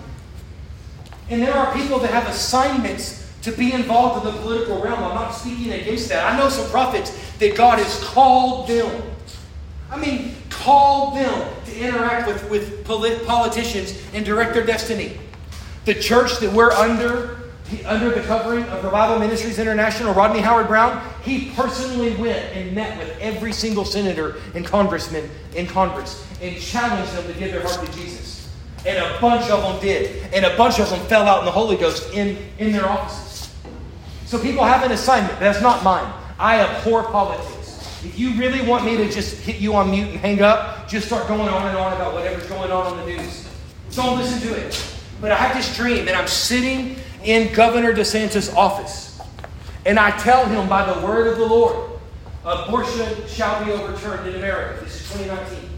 And there are people that have assignments to be involved in the political realm. I'm not speaking against that. I know some prophets that God has called them. I mean, call them to interact with, with polit- politicians and direct their destiny. The church that we're under under the covering of Revival Ministries International, Rodney Howard-Browne, he personally went and met with every single senator and congressman in Congress and challenged them to give their heart to Jesus. And a bunch of them did. And a bunch of them fell out in the Holy Ghost in, in their offices. So people have an assignment. That's not mine. I abhor politics. If you really want me to just hit you on mute and hang up, just start going on and on about whatever's going on on the news. Don't listen to it. But I had this dream, and I'm sitting in Governor DeSantis' office. And I tell him by the word of the Lord, abortion shall be overturned in America. This is 2019.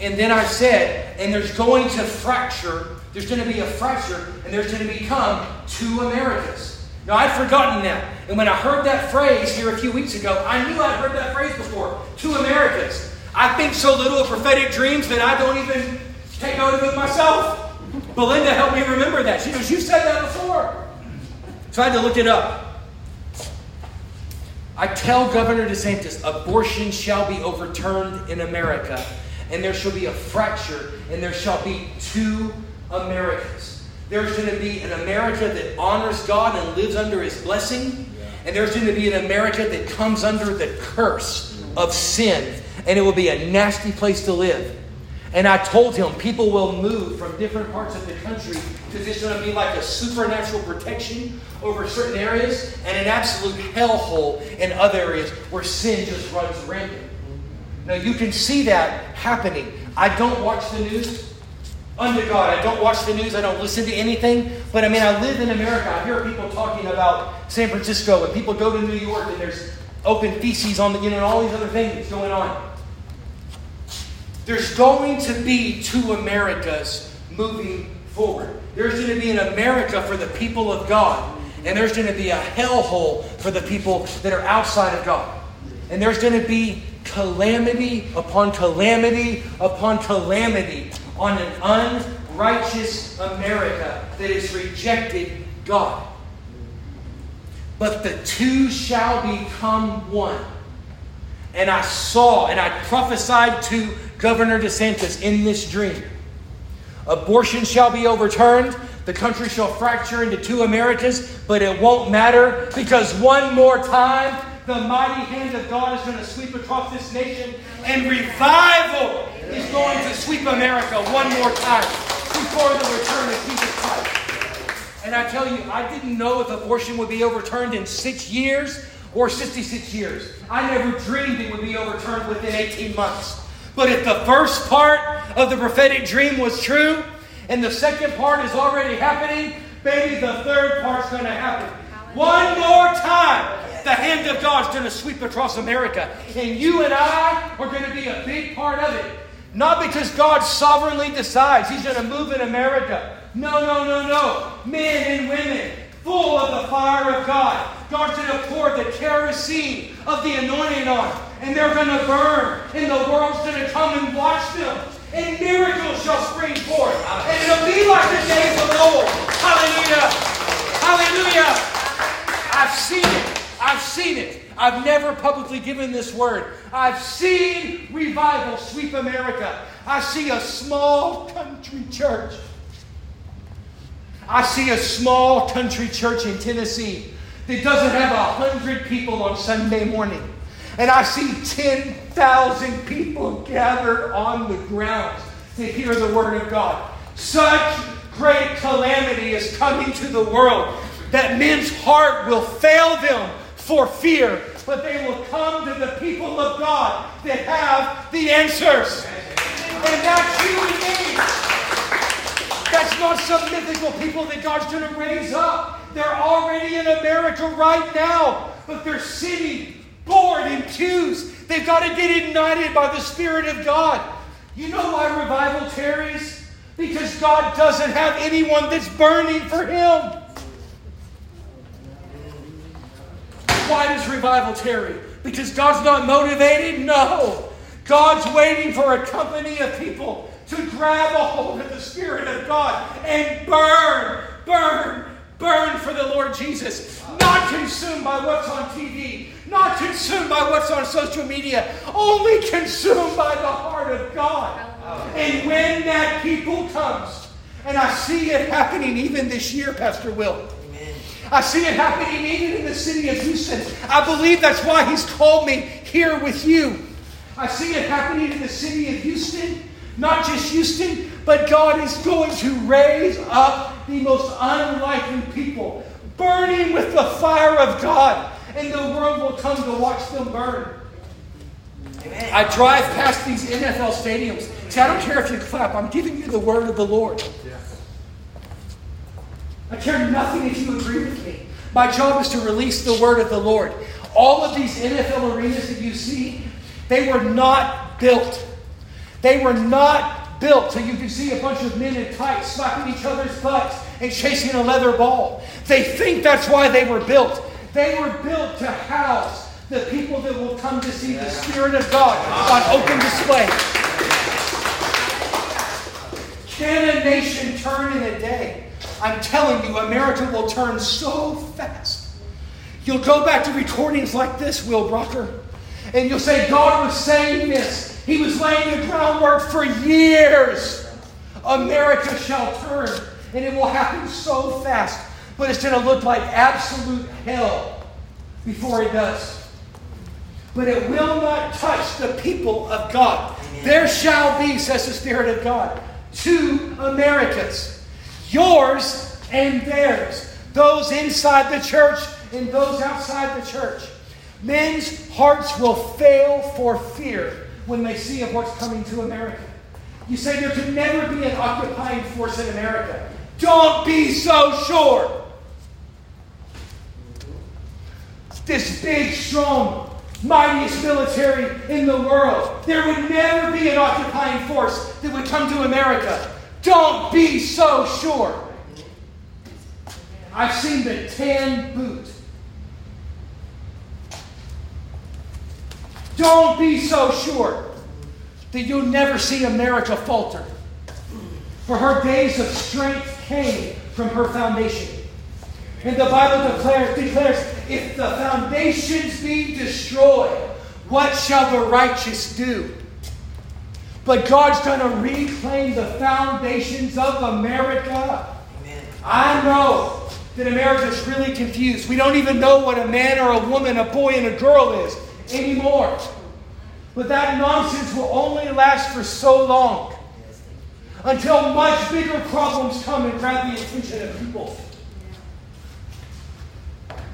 And then I said, and there's going to fracture, there's going to be a fracture, and there's going to become two Americas. Now, I'd forgotten that. And when I heard that phrase here a few weeks ago, I knew I'd heard that phrase before two Americas. I think so little of prophetic dreams that I don't even take note of it myself. Belinda helped me remember that. She goes, You said that before. So I had to look it up. I tell Governor DeSantis, abortion shall be overturned in America, and there shall be a fracture, and there shall be two Americas. There's going to be an America that honors God and lives under his blessing, and there's going to be an America that comes under the curse of sin, and it will be a nasty place to live. And I told him people will move from different parts of the country because it's going to be like a supernatural protection over certain areas and an absolute hellhole in other areas where sin just runs rampant. Now you can see that happening. I don't watch the news. Under God, I don't watch the news. I don't listen to anything. But I mean, I live in America. I hear people talking about San Francisco, and people go to New York, and there's open feces on the, you know, and all these other things going on. There's going to be two Americas moving forward. There's going to be an America for the people of God, and there's going to be a hellhole for the people that are outside of God. And there's going to be calamity upon calamity upon calamity on an unrighteous America that has rejected God. But the two shall become one. And I saw and I prophesied to Governor DeSantis in this dream. Abortion shall be overturned. The country shall fracture into two Americas, but it won't matter because one more time, the mighty hand of God is going to sweep across this nation, and revival is going to sweep America one more time before the return of Jesus Christ. And I tell you, I didn't know if abortion would be overturned in six years or 66 years. I never dreamed it would be overturned within 18 months. But if the first part of the prophetic dream was true, and the second part is already happening, baby, the third part's going to happen. One more time, the hand of God's going to sweep across America. And you and I are going to be a big part of it. Not because God sovereignly decides He's going to move in America. No, no, no, no. Men and women full of the fire of God. God's going to pour the kerosene of the anointing on and they're going to burn, and the world's going to come and watch them, and miracles shall spring forth, and it'll be like the days of old. Hallelujah! Hallelujah! I've seen it. I've seen it. I've never publicly given this word. I've seen revival sweep America. I see a small country church. I see a small country church in Tennessee that doesn't have a hundred people on Sunday morning and I see 10,000 people gathered on the grounds to hear the word of God. Such great calamity is coming to the world that men's heart will fail them for fear, but they will come to the people of God that have the answers. And that's you and me. That's not some mythical people that God's going to raise up. They're already in America right now, but they're sitting bored in pews. They've got to get ignited by the Spirit of God. You know why revival tarries? Because God doesn't have anyone that's burning for Him. Why does revival tarry? Because God's not motivated? No. God's waiting for a company of people to grab a hold of the Spirit of God and burn, burn, burn for the Lord Jesus. Not consumed by what's on TV, not consumed by what's on social media, only consumed by the heart of God. And when that people comes, and I see it happening even this year, Pastor Will. I see it happening even in the city of Houston. I believe that's why he's called me here with you. I see it happening in the city of Houston. Not just Houston, but God is going to raise up the most unlikely people, burning with the fire of God and the world will come to watch them burn. I drive past these NFL stadiums. See, I don't care if you clap, I'm giving you the word of the Lord. I care nothing if you agree with me. My job is to release the word of the Lord. All of these NFL arenas that you see, they were not built. They were not built so you can see a bunch of men in tights smacking each other's butts and chasing a leather ball. They think that's why they were built. They were built to house the people that will come to see the Spirit of God on open display. Can a nation turn in a day? I'm telling you, America will turn so fast. You'll go back to recordings like this, Will Brocker, and you'll say, God was saying this. He was laying the groundwork for years. America shall turn, and it will happen so fast. But it's going to look like absolute hell before it does. But it will not touch the people of God. There shall be, says the Spirit of God, two Americas yours and theirs. Those inside the church and those outside the church. Men's hearts will fail for fear when they see of what's coming to America. You say there can never be an occupying force in America. Don't be so sure. This big, strong, mightiest military in the world. There would never be an occupying force that would come to America. Don't be so sure. I've seen the tan boot. Don't be so sure that you'll never see America falter. For her days of strength came from her foundation. And the Bible declares, declares if the foundations be destroyed, what shall the righteous do? But God's going to reclaim the foundations of America. Amen. I know that America's really confused. We don't even know what a man or a woman, a boy and a girl is anymore. But that nonsense will only last for so long until much bigger problems come and grab the attention of people.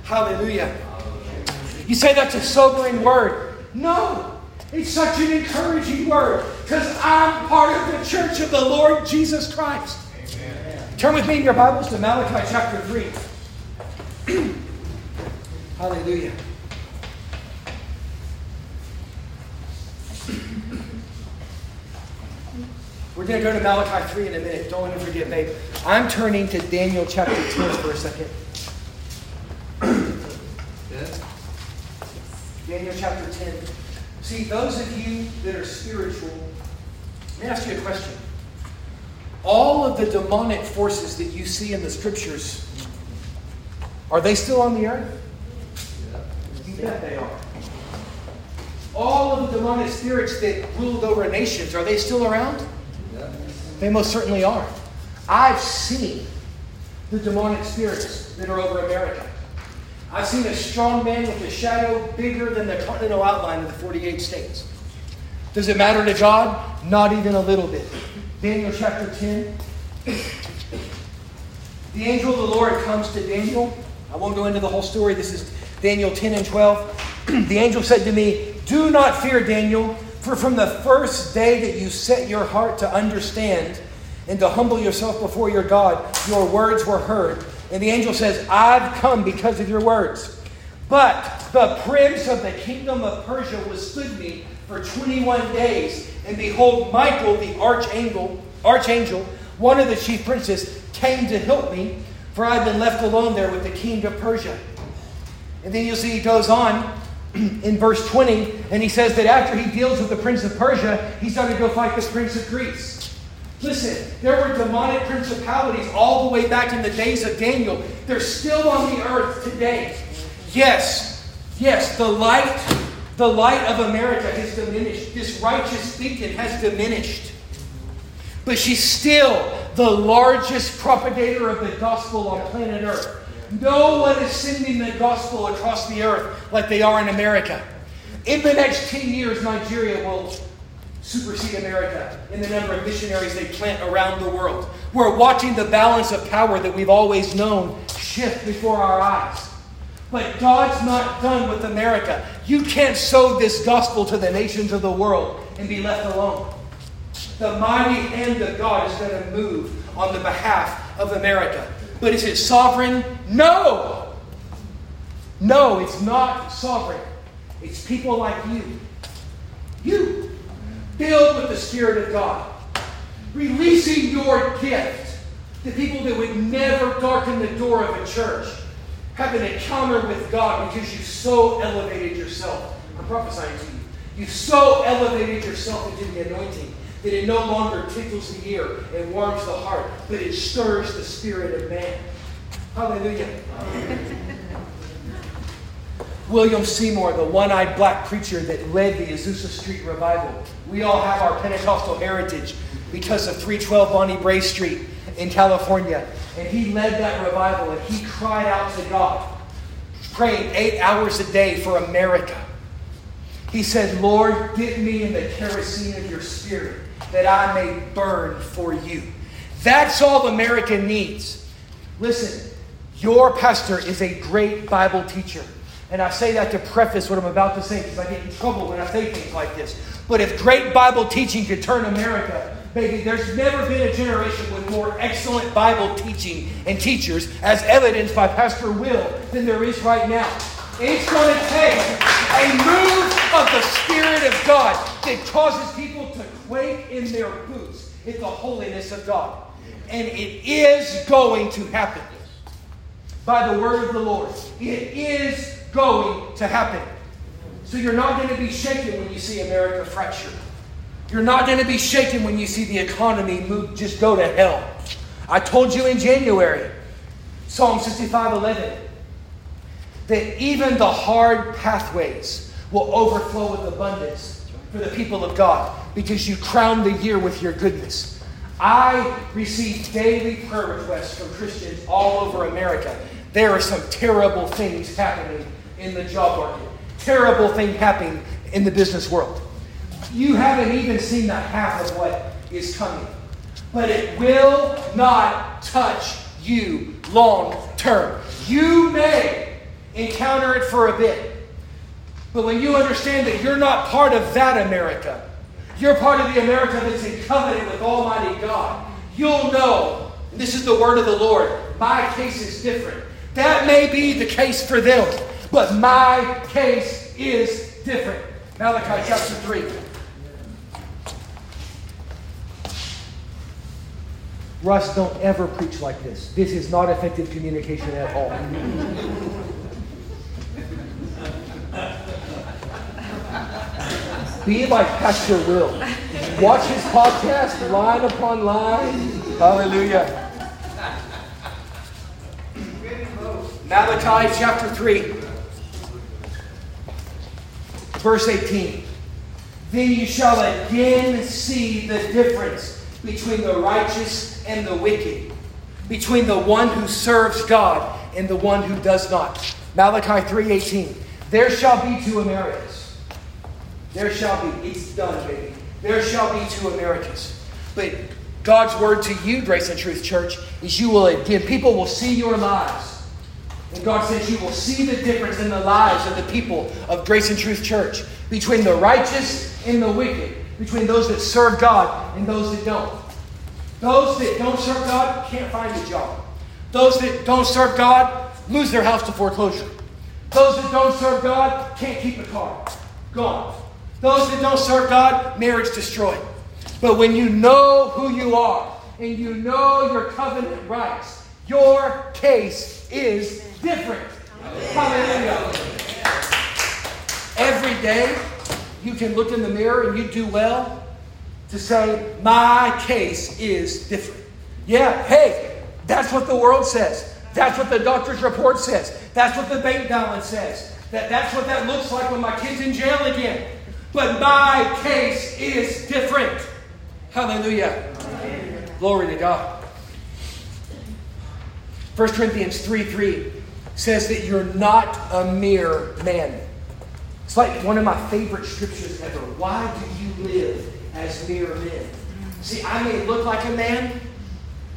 Hallelujah. You say that's a sobering word. No, it's such an encouraging word because I'm part of the church of the Lord Jesus Christ. Amen. Turn with me in your Bibles to Malachi chapter 3. Hallelujah. We're going to go to Malachi 3 in a minute. Don't let me forget, babe. I'm turning to Daniel chapter 10 for a second. Daniel chapter 10. See, those of you that are spiritual, let me ask you a question. All of the demonic forces that you see in the scriptures, are they still on the earth? You bet they are. All of the demonic spirits that ruled over nations, are they still around? They most certainly are. I've seen the demonic spirits that are over America. I've seen a strong man with a shadow bigger than the continental outline of the 48 states. Does it matter to God? Not even a little bit. Daniel chapter 10. The angel of the Lord comes to Daniel. I won't go into the whole story. This is Daniel 10 and 12. the angel said to me, Do not fear, Daniel. For from the first day that you set your heart to understand and to humble yourself before your God, your words were heard. And the angel says, I've come because of your words. But the prince of the kingdom of Persia withstood me for 21 days. And behold, Michael, the archangel, archangel, one of the chief princes, came to help me, for I had been left alone there with the king of Persia. And then you see he goes on in verse 20, and he says that after he deals with the prince of Persia, he's going to go fight the prince of Greece. Listen, there were demonic principalities all the way back in the days of Daniel. They're still on the earth today. Yes, yes, the light, the light of America has diminished. This righteous beacon has diminished. But she's still the largest propagator of the gospel on planet Earth. No one is sending the gospel across the earth like they are in America. In the next 10 years, Nigeria will supersede America in the number of missionaries they plant around the world. We're watching the balance of power that we've always known shift before our eyes. But God's not done with America. You can't sow this gospel to the nations of the world and be left alone. The mighty hand of God is going to move on the behalf of America. But is it sovereign? No. No, it's not sovereign. It's people like you. You, filled with the Spirit of God, releasing your gift to people that would never darken the door of a church, have an encounter with God because you so elevated yourself. I'm prophesying to you. You so elevated yourself into the anointing that it no longer tickles the ear and warms the heart, but it stirs the spirit of man. Hallelujah. William Seymour, the one eyed black preacher that led the Azusa Street revival. We all have our Pentecostal heritage because of 312 Bonnie Brae Street in California. And he led that revival and he cried out to God, praying eight hours a day for America. He said, Lord, dip me in the kerosene of your spirit that I may burn for you. That's all America needs. Listen, your pastor is a great Bible teacher. And I say that to preface what I'm about to say because I get in trouble when I say things like this. But if great Bible teaching could turn America, baby, there's never been a generation with more excellent Bible teaching and teachers, as evidenced by Pastor Will, than there is right now. It's going to take a move of the Spirit of God that causes people to quake in their boots at the holiness of God. And it is going to happen by the word of the Lord. It is going to happen. So you're not going to be shaken when you see America fractured. You're not going to be shaken when you see the economy move, just go to hell. I told you in January, Psalm 65 11, that even the hard pathways will overflow with abundance for the people of God because you crown the year with your goodness. I receive daily prayer requests from Christians all over America. There are some terrible things happening in the job market, terrible thing happening in the business world. You haven't even seen the half of what is coming. But it will not touch you long term. You may encounter it for a bit. But when you understand that you're not part of that America, you're part of the America that's in covenant with Almighty God, you'll know this is the word of the Lord. My case is different. That may be the case for them, but my case is different. Malachi chapter 3. Russ, don't ever preach like this. This is not effective communication at all. Be like Pastor Will. Watch his podcast line upon line. Hallelujah. Malachi chapter 3, verse 18. Then you shall again see the difference between the righteous and the wicked, between the one who serves God and the one who does not. Malachi 3:18. There shall be two Americas. There shall be. It's done, baby. There shall be two Americas. But God's word to you, Grace and Truth Church, is you will again, people will see your lives. And God says you will see the difference in the lives of the people of Grace and Truth Church between the righteous and the wicked, between those that serve God and those that don't. Those that don't serve God can't find a job. Those that don't serve God lose their house to foreclosure. Those that don't serve God can't keep a car. Gone. Those that don't serve God, marriage destroyed. But when you know who you are and you know your covenant rights, your case is different. Hallelujah. Every day, you can look in the mirror and you do well to say, My case is different. Yeah, hey, that's what the world says. That's what the doctor's report says. That's what the bank balance says. That, that's what that looks like when my kid's in jail again. But my case is different. Hallelujah. Amen. Glory to God. 1 Corinthians 3 3 says that you're not a mere man. It's like one of my favorite scriptures ever. Why do you live as mere men? See, I may look like a man,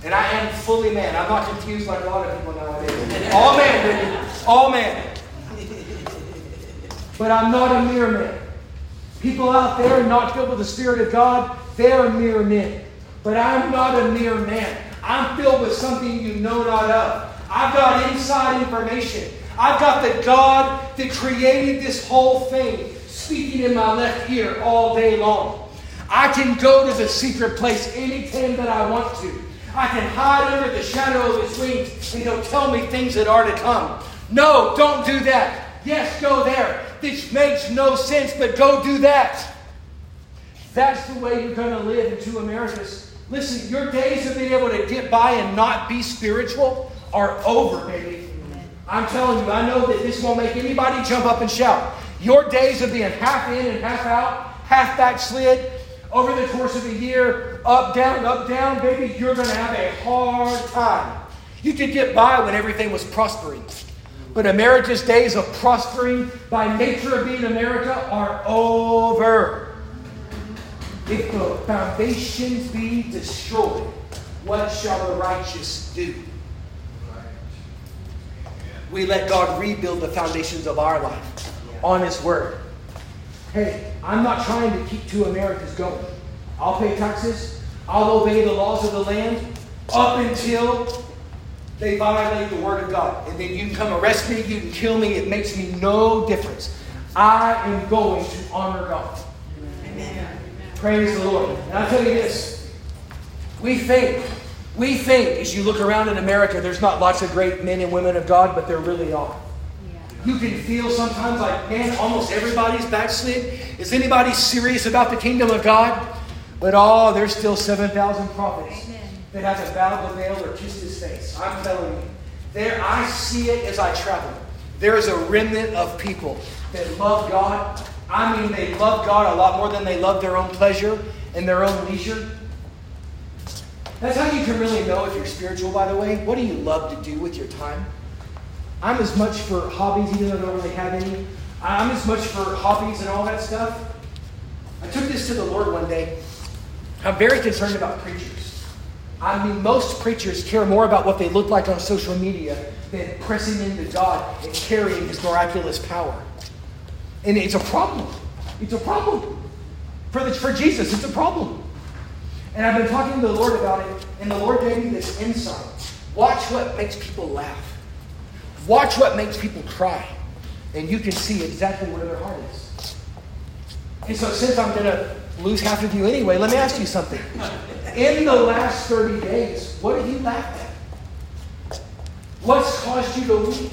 and I am fully man. I'm not confused like a lot of people nowadays. All man, baby. All man. But I'm not a mere man. People out there not filled with the Spirit of God, they're mere men. But I'm not a mere man. I'm filled with something you know not of. I've got inside information. I've got the God that created this whole thing speaking in my left ear all day long. I can go to the secret place anytime that I want to. I can hide under the shadow of his wings and he'll tell me things that are to come. No, don't do that. Yes, go there. This makes no sense, but go do that. that's the way you're going to live in two Americas. Listen, your days of being able to get by and not be spiritual are over, baby. I'm telling you, I know that this won't make anybody jump up and shout. Your days of being half in and half out, half backslid, over the course of a year, up, down, up, down, baby, you're going to have a hard time. You could get by when everything was prospering. But America's days of prospering by nature of being America are over. If the foundations be destroyed, what shall the righteous do? We let God rebuild the foundations of our life on His Word. Hey, I'm not trying to keep two Americas going. I'll pay taxes, I'll obey the laws of the land up until they violate the Word of God. And then you can come arrest me, you can kill me, it makes me no difference. I am going to honor God. Amen. Praise the Lord. And I'll tell you this we think, we think as you look around in America, there's not lots of great men and women of God, but there really are. You can feel sometimes like, man, almost everybody's backslid. Is anybody serious about the kingdom of God? But oh, there's still 7,000 prophets Amen. that haven't bowed the Baal or kissed his face. I'm telling you. There, I see it as I travel. There is a remnant of people that love God. I mean, they love God a lot more than they love their own pleasure and their own leisure. That's how you can really know if you're spiritual, by the way. What do you love to do with your time? I'm as much for hobbies, even though I don't really have any. I'm as much for hobbies and all that stuff. I took this to the Lord one day. I'm very concerned about preachers. I mean, most preachers care more about what they look like on social media than pressing into God and carrying His miraculous power. And it's a problem. It's a problem. For, the, for Jesus, it's a problem. And I've been talking to the Lord about it, and the Lord gave me this insight. Watch what makes people laugh. Watch what makes people cry, and you can see exactly where their heart is. And so, since I'm going to lose half of you anyway, let me ask you something. In the last 30 days, what have you laughed at? What's caused you to weep?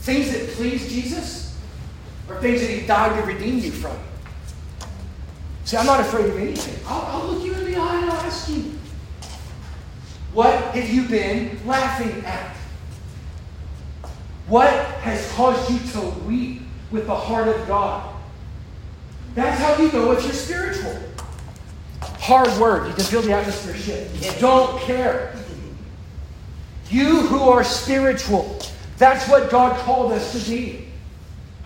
Things that please Jesus? Or things that He died to redeem you from? See, I'm not afraid of anything. I'll, I'll look you in the eye and I'll ask you. What have you been laughing at? What has caused you to weep with the heart of God? That's how you know if you're spiritual. Hard word. You can feel the atmosphere shift. Don't care. You who are spiritual, that's what God called us to be.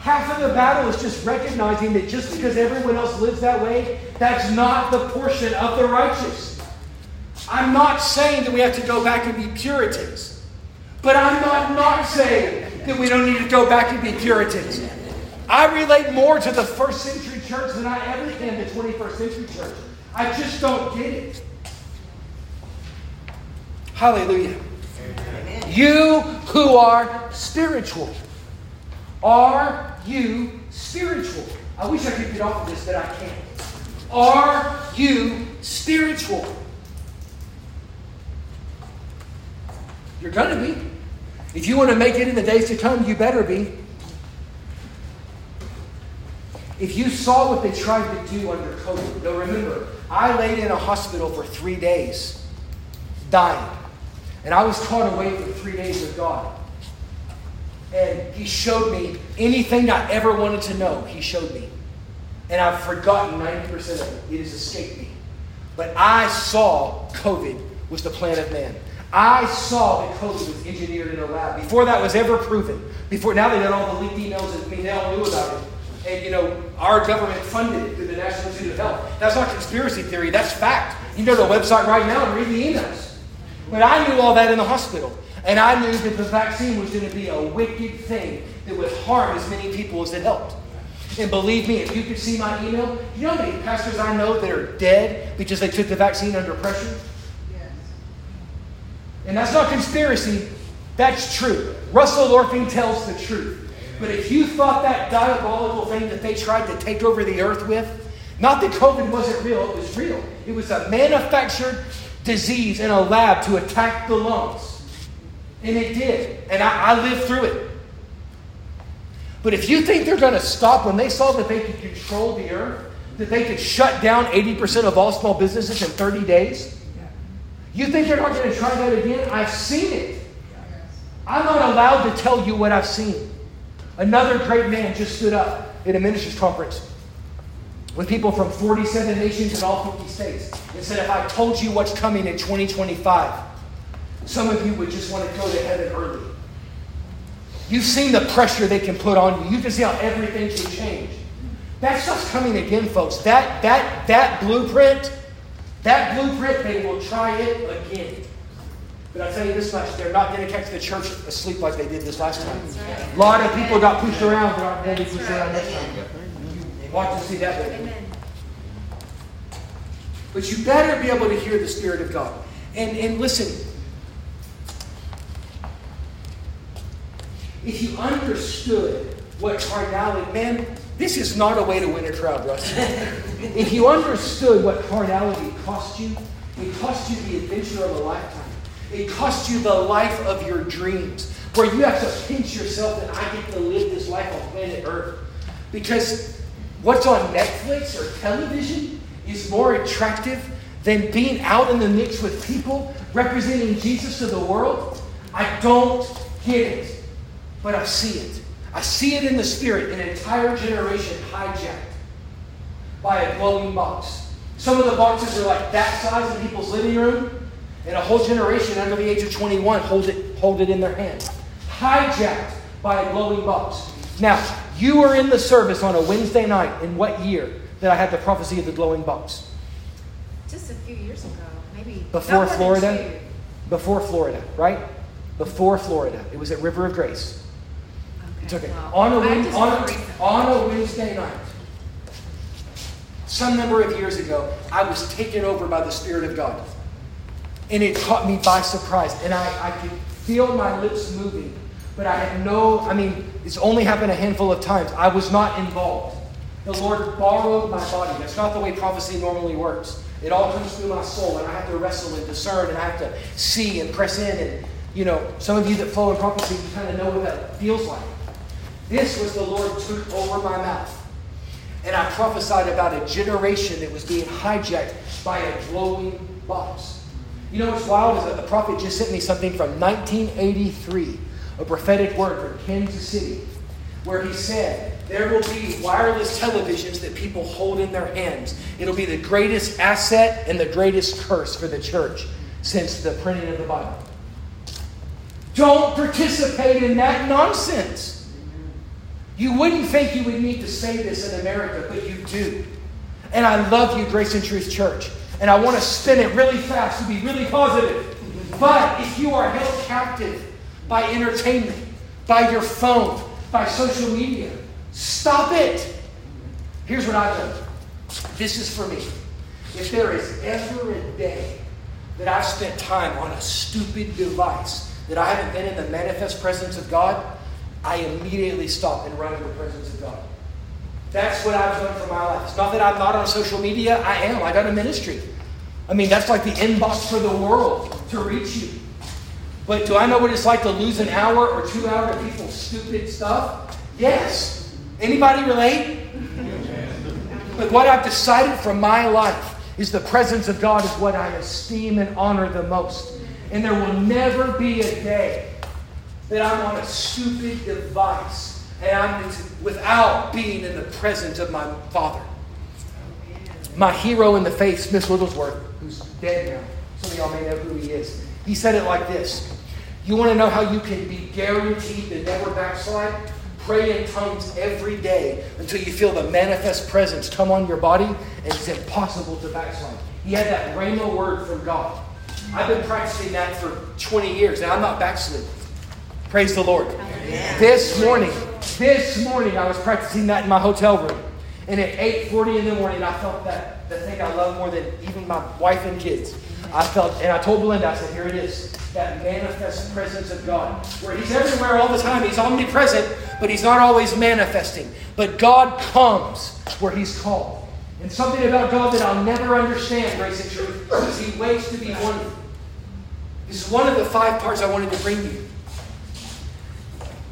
Half of the battle is just recognizing that just because everyone else lives that way, that's not the portion of the righteous. I'm not saying that we have to go back and be Puritans, but I'm not not saying that we don't need to go back and be Puritans. I relate more to the first century church than I ever can to the 21st century church. I just don't get it. Hallelujah. Amen. You who are spiritual. Are you spiritual? I wish I could get off of this, but I can't. Are you spiritual? You're going to be. If you want to make it in the days to come, you better be. If you saw what they tried to do under COVID, now remember, I laid in a hospital for three days, dying. And I was taught away for three days with God. And He showed me anything I ever wanted to know, He showed me. And I've forgotten 90% of it. It has escaped me. But I saw COVID was the plan of man. I saw that COVID was engineered in a lab before that was ever proven. Before now they got all the leaked emails and they all knew about it. And you know, our government funded it through the National Institute of Health. That's not conspiracy theory, that's fact. You go to the website right now and read the emails. But I knew all that in the hospital. And I knew that the vaccine was going to be a wicked thing that would harm as many people as it helped. And believe me, if you could see my email, you know how many pastors I know that are dead because they took the vaccine under pressure? Yes. And that's not conspiracy, that's true. Russell Lorfing tells the truth. But if you thought that diabolical thing that they tried to take over the earth with, not that COVID wasn't real, it was real. It was a manufactured disease in a lab to attack the lungs. And it did. And I, I lived through it. But if you think they're going to stop when they saw that they could control the earth, that they could shut down 80% of all small businesses in 30 days? You think they're not going to try that again? I've seen it. I'm not allowed to tell you what I've seen. Another great man just stood up at a ministers' conference with people from 47 nations in all 50 states and said, If I told you what's coming in 2025, some of you would just want to go to heaven early. You've seen the pressure they can put on you. You can see how everything can change. That stuff's coming again, folks. That, that, that blueprint, that blueprint, they will try it again. But I'll tell you this much, they're not going to catch the church asleep like they did this last time. A lot of people got pushed around, but aren't going to be pushed around this time. Watch and see that baby. But you better be able to hear the Spirit of God. And, and listen, if you understood what carnality, man, this is not a way to win a crowd, Russ. if you understood what carnality cost you, it cost you the adventure of a lifetime. It cost you the life of your dreams, where you have to pinch yourself that I get to live this life on planet Earth. Because what's on Netflix or television is more attractive than being out in the mix with people representing Jesus to the world. I don't get it, but I see it. I see it in the spirit, an entire generation hijacked by a glowing box. Some of the boxes are like that size in people's living room, and a whole generation under the age of 21 hold it, hold it in their hand. Hijacked by a glowing box. Now, you were in the service on a Wednesday night in what year that I had the prophecy of the glowing box? Just a few years ago, maybe. Before Florida? Before Florida, right? Before Florida. It was at River of Grace. It's okay. On a, on, a, on a Wednesday night, some number of years ago, I was taken over by the Spirit of God. And it caught me by surprise. And I, I could feel my lips moving. But I had no, I mean, it's only happened a handful of times. I was not involved. The Lord borrowed my body. That's not the way prophecy normally works. It all comes through my soul, and I have to wrestle and discern, and I have to see and press in. And, you know, some of you that flow in prophecy, you kind of know what that feels like. This was the Lord took over my mouth. And I prophesied about a generation that was being hijacked by a glowing box. You know what's wild is that the prophet just sent me something from 1983, a prophetic word from Kansas City, where he said, There will be wireless televisions that people hold in their hands. It'll be the greatest asset and the greatest curse for the church since the printing of the Bible. Don't participate in that nonsense. You wouldn't think you would need to say this in America, but you do. And I love you, Grace and Truth Church. And I want to spin it really fast to be really positive. But if you are held captive by entertainment, by your phone, by social media, stop it. Here's what I've. This is for me. If there is ever a day that I've spent time on a stupid device that I haven't been in the manifest presence of God, I immediately stop and run in the presence of God. That's what I've done for my life. It's not that I'm not on social media. I am. I got a ministry. I mean, that's like the inbox for the world to reach you. But do I know what it's like to lose an hour or two hours of people's stupid stuff? Yes. Anybody relate? But what I've decided for my life is the presence of God is what I esteem and honor the most. And there will never be a day that I'm on a stupid device and I'm without being in the presence of my Father. My hero in the faith, Smith Wigglesworth, who's dead now. Some of y'all may know who he is. He said it like this You want to know how you can be guaranteed to never backslide? Pray in tongues every day until you feel the manifest presence come on your body, and it's impossible to backslide. He had that rhema word from God. I've been practicing that for 20 years, and I'm not backsliding. Praise the Lord. This morning, this morning, I was practicing that in my hotel room. And at 8.40 in the morning, I felt that the thing I love more than even my wife and kids. I felt, and I told Belinda, I said, here it is. That manifest presence of God. Where He's everywhere all the time. He's omnipresent, but He's not always manifesting. But God comes where He's called. And something about God that I'll never understand, grace and truth, is He waits to be wondered. This is one of the five parts I wanted to bring you.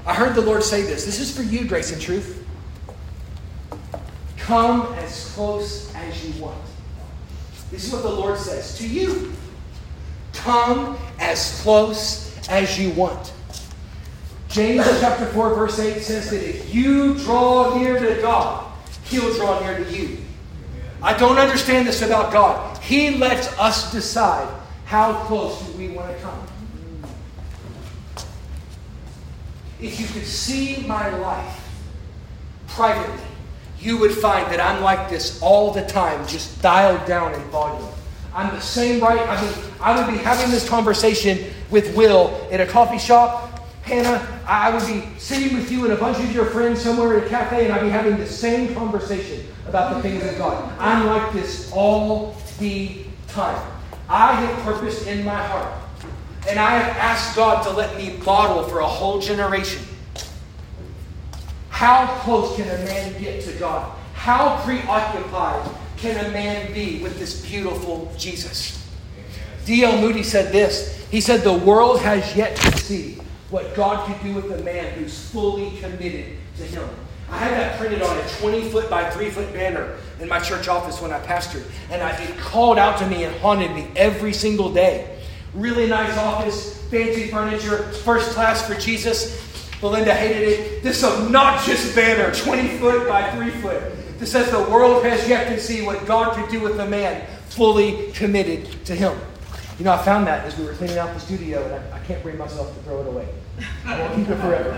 I heard the Lord say this. This is for you, grace and truth. Come as close as you want. This is what the Lord says to you. Come as close as you want. James chapter 4, verse 8 says that if you draw near to God, He'll draw near to you. I don't understand this about God. He lets us decide how close we want to come. If you could see my life privately, you would find that I'm like this all the time, just dialed down in volume. I'm the same right. I mean, I would be having this conversation with Will at a coffee shop. Hannah, I would be sitting with you and a bunch of your friends somewhere in a cafe, and I'd be having the same conversation about the things of God. I'm like this all the time. I have purpose in my heart. And I have asked God to let me model for a whole generation. How close can a man get to God? How preoccupied can a man be with this beautiful Jesus? D.L. Moody said this. He said, The world has yet to see what God can do with a man who's fully committed to Him. I had that printed on a 20 foot by 3 foot banner in my church office when I pastored, and it called out to me and haunted me every single day. Really nice office, fancy furniture, first class for Jesus. Belinda hated it. This obnoxious banner, 20 foot by 3 foot, that says the world has yet to see what God could do with a man fully committed to Him. You know, I found that as we were cleaning out the studio, and I, I can't bring myself to throw it away. I will keep it forever.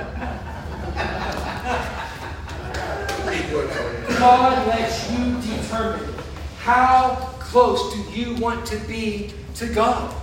God lets you determine how close do you want to be to God.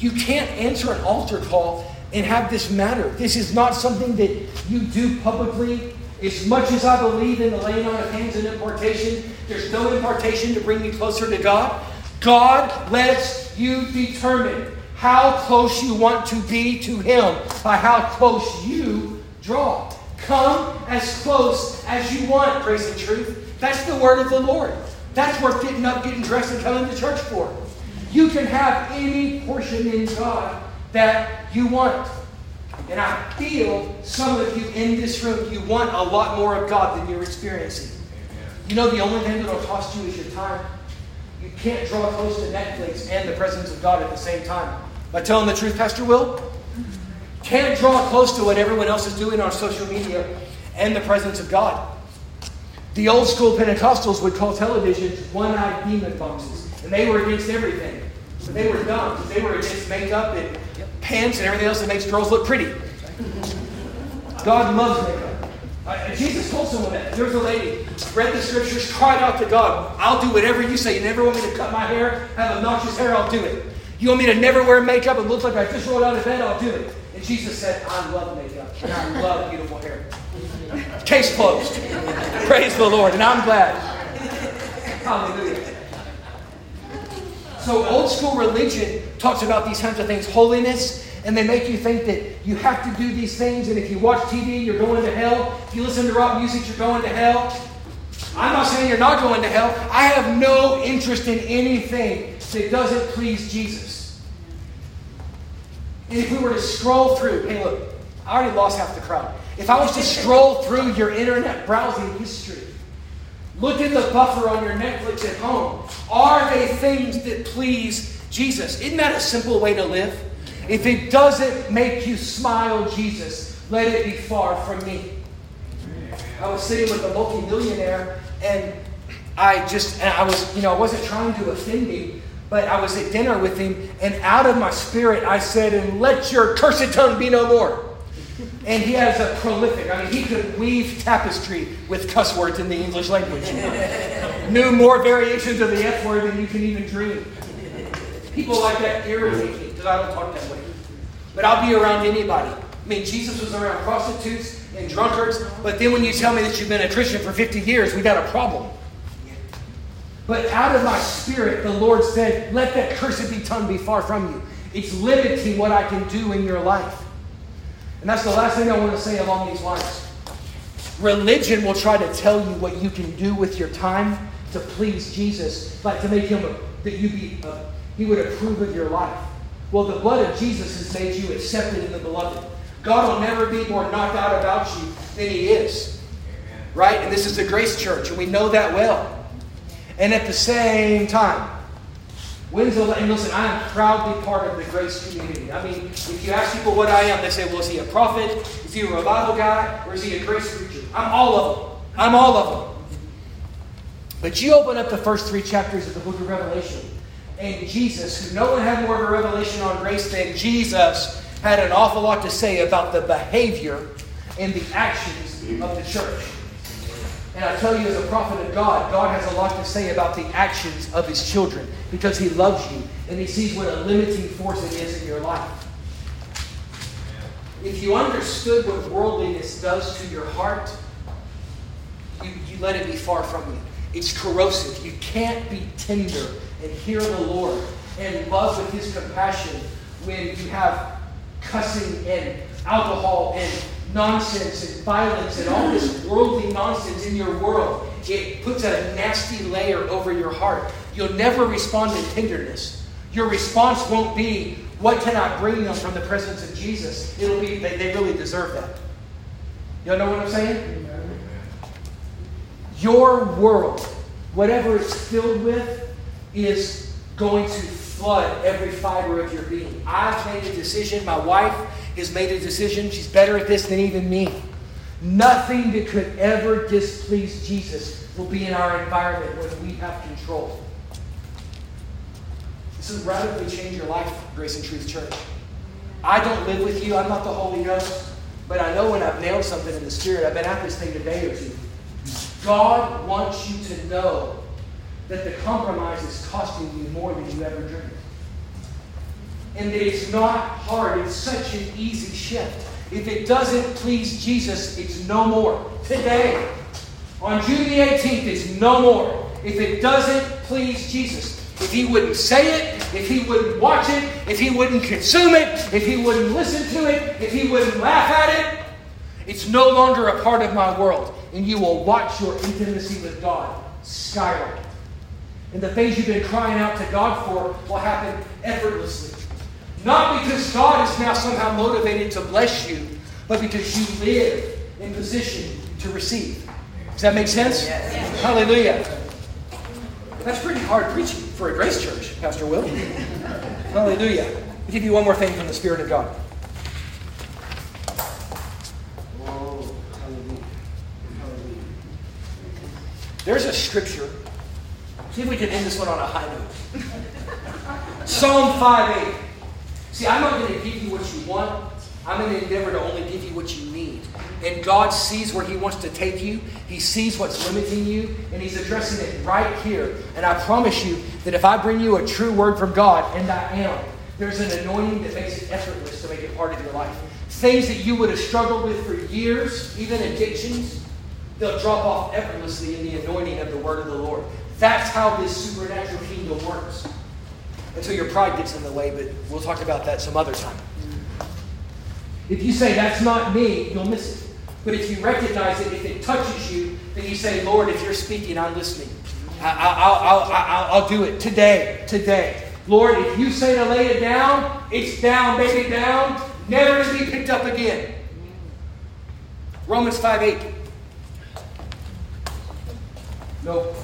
You can't answer an altar call and have this matter. This is not something that you do publicly. As much as I believe in the laying on of hands and impartation, there's no impartation to bring me closer to God. God lets you determine how close you want to be to Him by how close you draw. Come as close as you want, grace and truth. That's the word of the Lord. That's worth getting up, getting dressed, and coming to church for. You can have any portion in God that you want. And I feel some of you in this room, you want a lot more of God than you're experiencing. You know, the only thing that'll cost you is your time. You can't draw close to Netflix and the presence of God at the same time. I telling the truth, Pastor Will? Can't draw close to what everyone else is doing on social media and the presence of God. The old school Pentecostals would call televisions one eyed demon boxes, and they were against everything. But they were dumb they were against makeup and pants and everything else that makes girls look pretty. God loves makeup. Uh, Jesus told someone that. There was a lady, read the scriptures, cried out to God, I'll do whatever you say. You never want me to cut my hair, have obnoxious hair, I'll do it. You want me to never wear makeup and look like I just rolled out of bed, I'll do it. And Jesus said, I love makeup and I love beautiful hair. Case closed. Praise the Lord. And I'm glad. Hallelujah. So, old school religion talks about these kinds of things holiness, and they make you think that you have to do these things, and if you watch TV, you're going to hell. If you listen to rock music, you're going to hell. I'm not saying you're not going to hell. I have no interest in anything that doesn't please Jesus. And if we were to scroll through, hey, look, I already lost half the crowd. If I was to scroll through your internet browsing history, look at the buffer on your Netflix at home. Are they things that please Jesus? Isn't that a simple way to live? If it doesn't make you smile, Jesus, let it be far from me. I was sitting with a multimillionaire, and I just, and I was, you know, I wasn't trying to offend him, but I was at dinner with him, and out of my spirit, I said, and let your cursed tongue be no more. And he has a prolific, I mean, he could weave tapestry with cuss words in the English language. Knew more variations of the F word than you can even dream. People like that irritate me because I don't talk that way. But I'll be around anybody. I mean, Jesus was around prostitutes and drunkards, but then when you tell me that you've been a Christian for 50 years, we got a problem. But out of my spirit, the Lord said, Let that cursed be tongue be far from you. It's limiting what I can do in your life. And that's the last thing I want to say along these lines. Religion will try to tell you what you can do with your time to please Jesus, like to make him that you be a, he would approve of your life. Well, the blood of Jesus has made you accepted in the beloved. God will never be more knocked out about you than he is. right? And this is the Grace Church, and we know that well. And at the same time, the and listen, I am proudly part of the Grace community. I mean, if you ask people what I am, they say, well, is he a prophet? Is he a revival guy? Or is he a grace preacher? I'm all of them. I'm all of them. But you open up the first three chapters of the book of Revelation, and Jesus, who no one had more of a revelation on grace than Jesus, had an awful lot to say about the behavior and the actions of the church. And I tell you, as a prophet of God, God has a lot to say about the actions of his children because he loves you and he sees what a limiting force it is in your life. If you understood what worldliness does to your heart, you, you let it be far from you. It's corrosive. You can't be tender and hear the Lord and love with his compassion when you have cussing and alcohol and nonsense and violence and all this worldly nonsense in your world. It puts a nasty layer over your heart. You'll never respond in tenderness. Your response won't be, What can I bring them from the presence of Jesus? It'll be, They, they really deserve that. Y'all know what I'm saying? Your world, whatever it's filled with, is going to flood every fiber of your being. I've made a decision. My wife has made a decision. She's better at this than even me. Nothing that could ever displease Jesus will be in our environment when we have control. This will radically change your life, Grace and Truth Church. I don't live with you. I'm not the Holy Ghost. But I know when I've nailed something in the Spirit, I've been at this thing a day or two. God wants you to know that the compromise is costing you more than you ever dreamed. And that it's not hard, it's such an easy shift. If it doesn't please Jesus, it's no more. Today, on June the 18th, it's no more. If it doesn't please Jesus, if he wouldn't say it, if he wouldn't watch it, if he wouldn't consume it, if he wouldn't listen to it, if he wouldn't laugh at it, it's no longer a part of my world. And you will watch your intimacy with God skyrocket. And the things you've been crying out to God for will happen effortlessly. Not because God is now somehow motivated to bless you, but because you live in position to receive. Does that make sense? Yes. Hallelujah. That's pretty hard preaching for a grace church, Pastor Will. Hallelujah. I'll give you one more thing from the Spirit of God. There's a scripture See if we can end this one on a high note. Psalm 5 8. See, I'm not going to give you what you want. I'm going to endeavor to only give you what you need. And God sees where He wants to take you. He sees what's limiting you, and He's addressing it right here. And I promise you that if I bring you a true word from God, and I am, there's an anointing that makes it effortless to make it part of your life. Things that you would have struggled with for years, even addictions, they'll drop off effortlessly in the anointing of the word of the Lord. That's how this supernatural kingdom works. Until your pride gets in the way, but we'll talk about that some other time. If you say, that's not me, you'll miss it. But if you recognize it, if it touches you, then you say, Lord, if you're speaking, I'm listening. I, will do it today, today. Lord, if you say to lay it down, it's down, baby, down, never to be picked up again. Romans 5 8. Nope.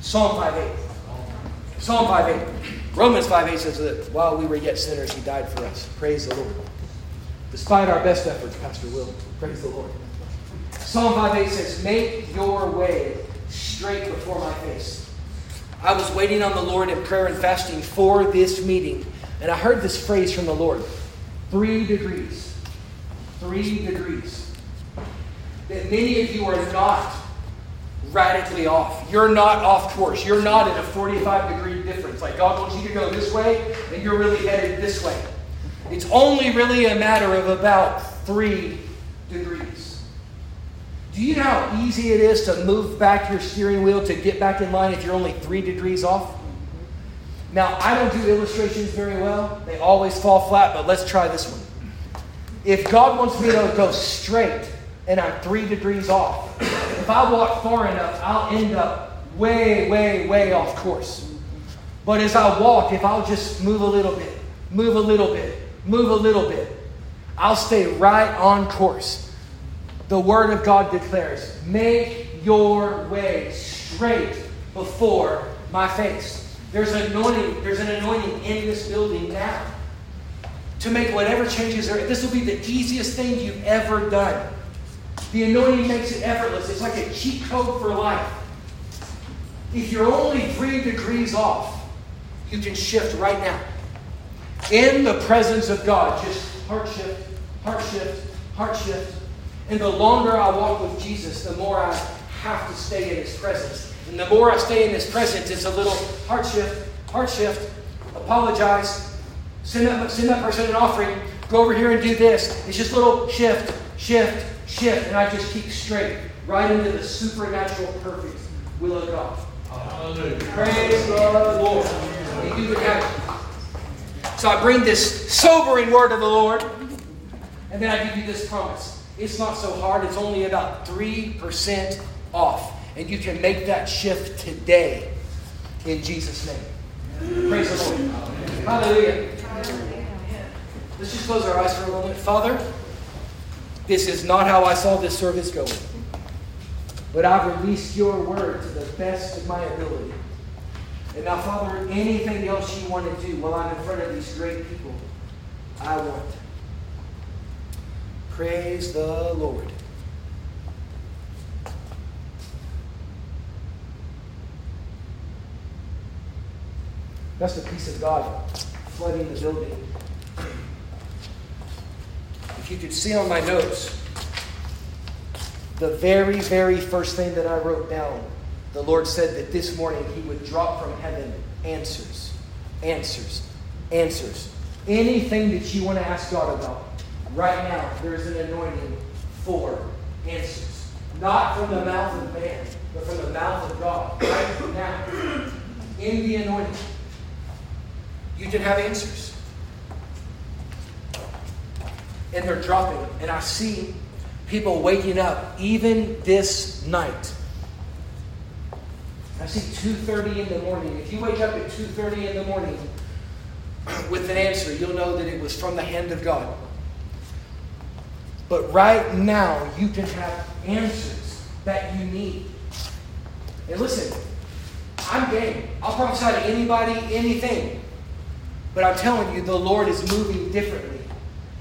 Psalm 5.8. Psalm 5.8. Romans 5.8 says that while we were yet sinners, he died for us. Praise the Lord. Despite our best efforts, Pastor Will, praise the Lord. Psalm 5.8 says, Make your way straight before my face. I was waiting on the Lord in prayer and fasting for this meeting, and I heard this phrase from the Lord three degrees. Three degrees. That many of you are not radically off. You're not off course. You're not at a 45 degree difference. Like God wants you to go this way, and you're really headed this way. It's only really a matter of about three degrees. Do you know how easy it is to move back your steering wheel to get back in line if you're only three degrees off? Now, I don't do illustrations very well. They always fall flat, but let's try this one. If God wants me to go straight and I'm three degrees off, if I walk far enough, I'll end up way, way, way off course. But as I walk, if I'll just move a little bit, move a little bit, move a little bit, I'll stay right on course. the Word of God declares, Make your way straight before my face. There's an anointing, there's an anointing in this building now to make whatever changes are. This will be the easiest thing you've ever done. The anointing makes it effortless. It's like a cheat code for life. If you're only three degrees off, you can shift right now. In the presence of God, just heart shift, heart shift, heart shift. And the longer I walk with Jesus, the more I have to stay in His presence. And the more I stay in His presence, it's a little heart shift, heart shift, apologize, send that, send that person an offering, go over here and do this. It's just little shift, shift, shift. And I just keep straight, right into the supernatural, perfect will of God. Hallelujah. Praise the Lord. Would have So I bring this sobering word of the Lord, and then I give you this promise. It's not so hard, it's only about 3% off. And you can make that shift today in Jesus' name. Praise the Lord. Hallelujah. Let's just close our eyes for a moment. Father, this is not how I saw this service going. But I've released your word to the best of my ability. And now, Father, anything else you want to do while I'm in front of these great people, I want. Praise the Lord. That's the peace of God flooding the building. If you could see on my notes, the very, very first thing that I wrote down, the Lord said that this morning He would drop from heaven answers, answers, answers. Anything that you want to ask God about, right now, there is an anointing for answers. Not from the mouth of man, but from the mouth of God. Right now, in the anointing, you can have answers. And they're dropping. And I see people waking up even this night. I see 2:30 in the morning. If you wake up at 2:30 in the morning with an answer, you'll know that it was from the hand of God. But right now, you can have answers that you need. And listen, I'm game. I'll prophesy to anybody, anything. But I'm telling you, the Lord is moving differently.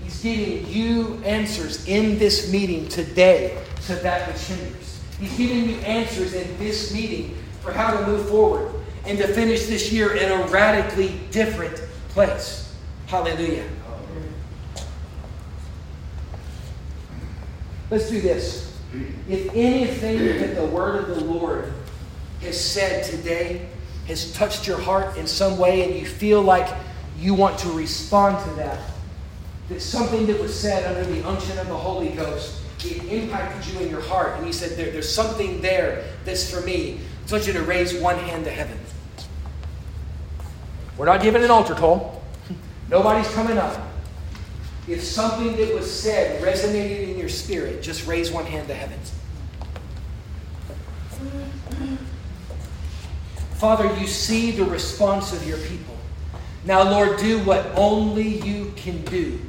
He's giving you answers in this meeting today to that which hinders. He's giving you answers in this meeting for how to move forward and to finish this year in a radically different place. Hallelujah. Let's do this. If anything that the word of the Lord has said today has touched your heart in some way and you feel like you want to respond to that, that something that was said under the unction of the Holy Ghost, it impacted you in your heart. And he said, there, There's something there that's for me. I want you to raise one hand to heaven. We're not giving an altar call. Nobody's coming up. If something that was said resonated in your spirit, just raise one hand to heaven. Father, you see the response of your people. Now, Lord, do what only you can do.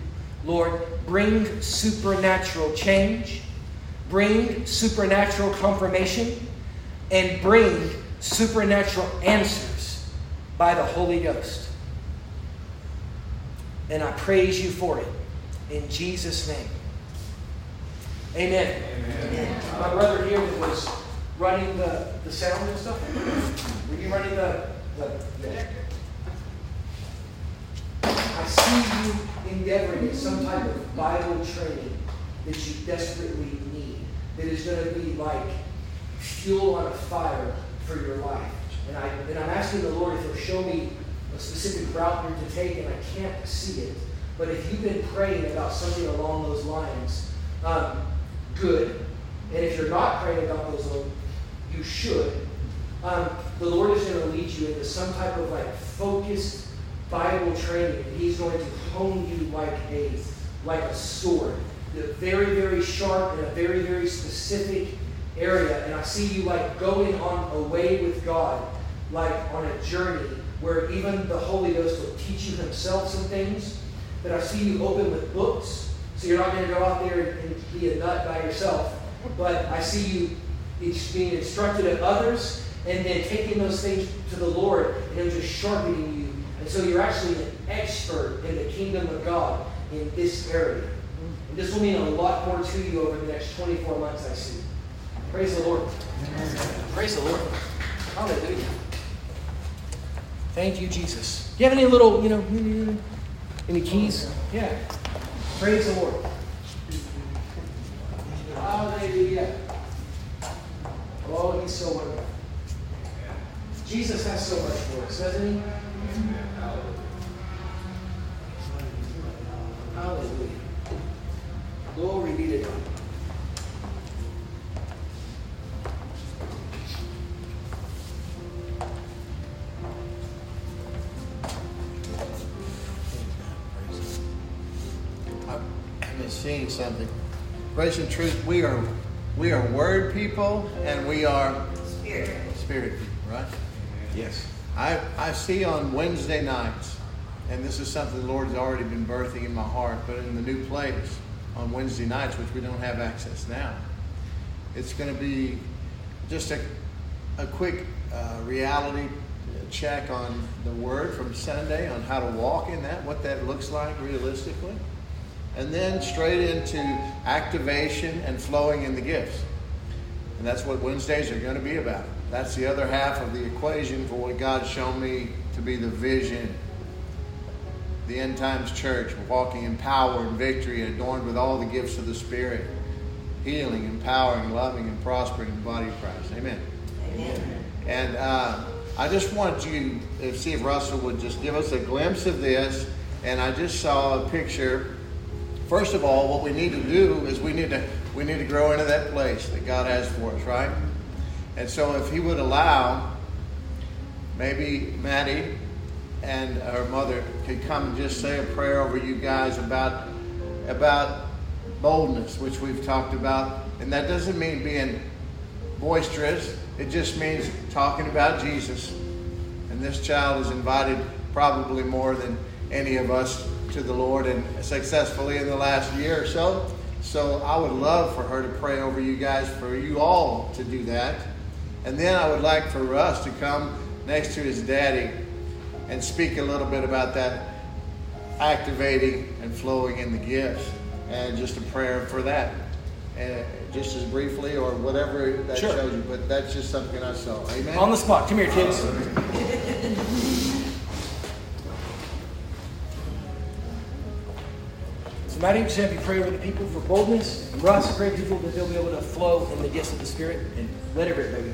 Lord, bring supernatural change, bring supernatural confirmation, and bring supernatural answers by the Holy Ghost. And I praise you for it. In Jesus' name. Amen. Amen. My brother here was running the, the sound and stuff. Were you running the, the, the I see you endeavoring in some type of Bible training that you desperately need, that is going to be like fuel on a fire for your life. And, I, and I'm asking the Lord if He'll show me a specific route to take, and I can't see it. But if you've been praying about something along those lines, um, good. And if you're not praying about those, you should. Um, the Lord is going to lead you into some type of like focused Bible training, and He's going to hone you like a like a sword, the very very sharp in a very very specific area. And I see you like going on a way with God, like on a journey where even the Holy Ghost will teach you Himself some things. That I see you open with books So you're not going to go out there and be a nut by yourself. But I see you being instructed of others and then taking those things to the Lord and Him just sharpening you. And so you're actually an expert in the kingdom of God in this area. And this will mean a lot more to you over the next 24 months, I see. Praise the Lord. Praise the Lord. Hallelujah. Thank you, Jesus. Do you have any little, you know, any keys? Yeah. Praise the Lord. Hallelujah. Oh, he's so wonderful. Jesus has so much for us, doesn't he? Hallelujah. Glory be to God. I'm seeing something. Grace and truth, we are we are word people and we are spirit spirit people, right? Yes. I, I see on Wednesday nights, and this is something the Lord has already been birthing in my heart, but in the new place on Wednesday nights, which we don't have access now, it's going to be just a, a quick uh, reality check on the Word from Sunday on how to walk in that, what that looks like realistically, and then straight into activation and flowing in the gifts. And that's what Wednesdays are going to be about. That's the other half of the equation for what God's shown me to be the vision. The end times church, walking in power and victory, adorned with all the gifts of the Spirit, healing, empowering, loving, and prospering in the body of Christ. Amen. Amen. And uh, I just want you to see if Russell would just give us a glimpse of this. And I just saw a picture. First of all, what we need to do is we need to we need to grow into that place that God has for us, right? And so if he would allow, maybe Maddie and her mother could come and just say a prayer over you guys about about boldness, which we've talked about. And that doesn't mean being boisterous. It just means talking about Jesus. And this child is invited probably more than any of us to the Lord and successfully in the last year or so. So I would love for her to pray over you guys, for you all to do that. And then I would like for Russ to come next to his daddy and speak a little bit about that activating and flowing in the gifts and just a prayer for that. And just as briefly or whatever that sure. shows you, but that's just something I saw. Amen. On the spot. Come here, kids. So Maddie, just have you pray over the people for boldness. And Russ, pray people that they'll be able to flow in the gifts of the Spirit and let it rip, baby.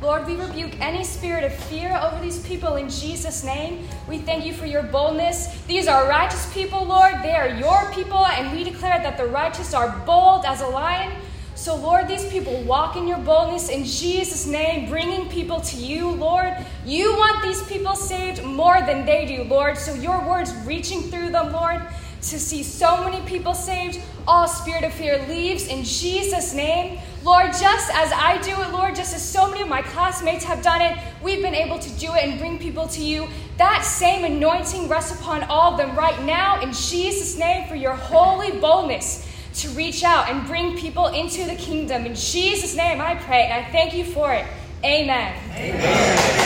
Lord, we rebuke any spirit of fear over these people in Jesus' name. We thank you for your boldness. These are righteous people, Lord. They are your people, and we declare that the righteous are bold as a lion. So, Lord, these people walk in your boldness in Jesus' name, bringing people to you, Lord. You want these people saved more than they do, Lord. So, your words reaching through them, Lord to see so many people saved, all spirit of fear leaves in Jesus' name. Lord, just as I do it, Lord, just as so many of my classmates have done it, we've been able to do it and bring people to you. That same anointing rests upon all of them right now in Jesus' name for your holy boldness to reach out and bring people into the kingdom. In Jesus' name, I pray and I thank you for it. Amen. Amen.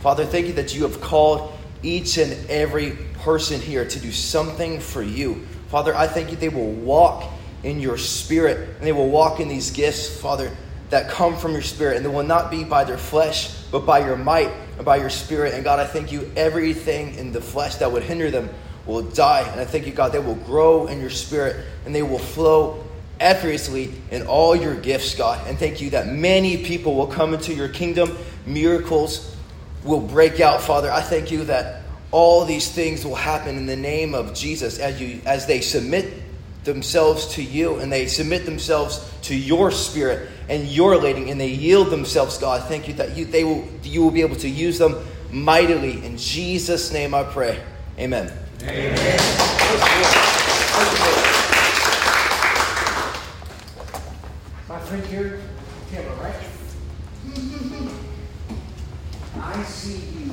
Father, thank you that you have called each and every person here to do something for you. Father, I thank you they will walk in your spirit and they will walk in these gifts, Father, that come from your spirit. And they will not be by their flesh, but by your might and by your spirit. And God, I thank you everything in the flesh that would hinder them will die. And I thank you, God, they will grow in your spirit and they will flow effortlessly in all your gifts, God. And thank you that many people will come into your kingdom. Miracles will break out, Father. I thank you that all these things will happen in the name of Jesus as you as they submit themselves to you and they submit themselves to your spirit and your leading and they yield themselves, God. Thank you that you they will you will be able to use them mightily. In Jesus' name I pray. Amen. Amen. Friend here, camera, right? I see you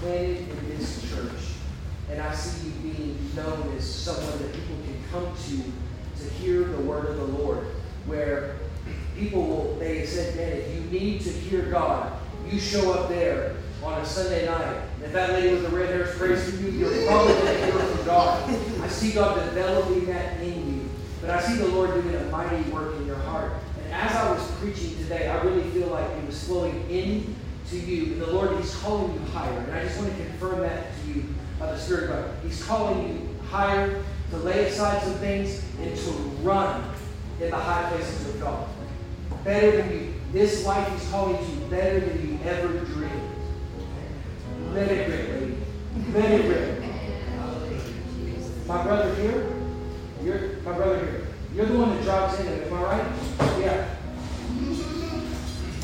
planted in this church, and I see you being known as someone that people can come to to hear the word of the Lord. Where people will, they said, man, if you need to hear God, you show up there on a Sunday night. And if that lady with the red hair is praising you, you're probably going to hear from God. I see God developing that in you. But I see the Lord doing a mighty work in your heart. As I was preaching today, I really feel like it was flowing in to you. And the Lord, He's calling you higher. And I just want to confirm that to you by the Spirit of God. He's calling you higher to lay aside some things and to run in the high places of God. Better than you. This life He's calling you better than you ever dreamed. Let it rip, lady. Let it rip. My brother here, my brother here. You're the one that drives in, am I right? Yeah.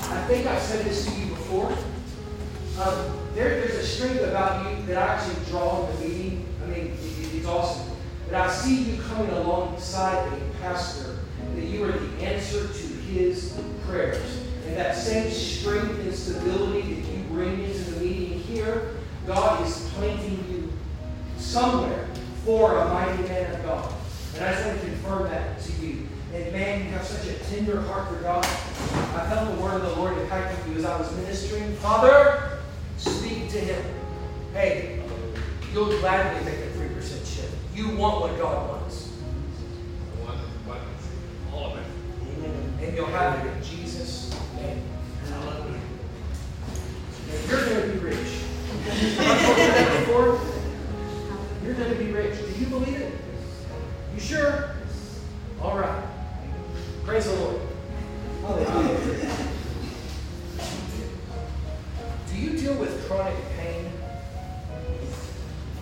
I think I've said this to you before. Um, there, there's a strength about you that I actually draw in the meeting. I mean, it, it's awesome. But I see you coming alongside a pastor that you are the answer to his prayers. And that same strength and stability that you bring into the meeting here, God is planting you somewhere for a mighty man of God. And I just want to confirm that to you. And man, you have such a tender heart for God. I felt the word of the Lord impacting you as I was ministering. Father, speak to him. Hey, you'll gladly make a 3% shift. You want what God wants. All of it. And you'll have it in Jesus' name. And you're going to be rich. You're going to be rich. Do you believe it? You sure? All right. Praise the Lord. Hallelujah. Do you deal with chronic pain?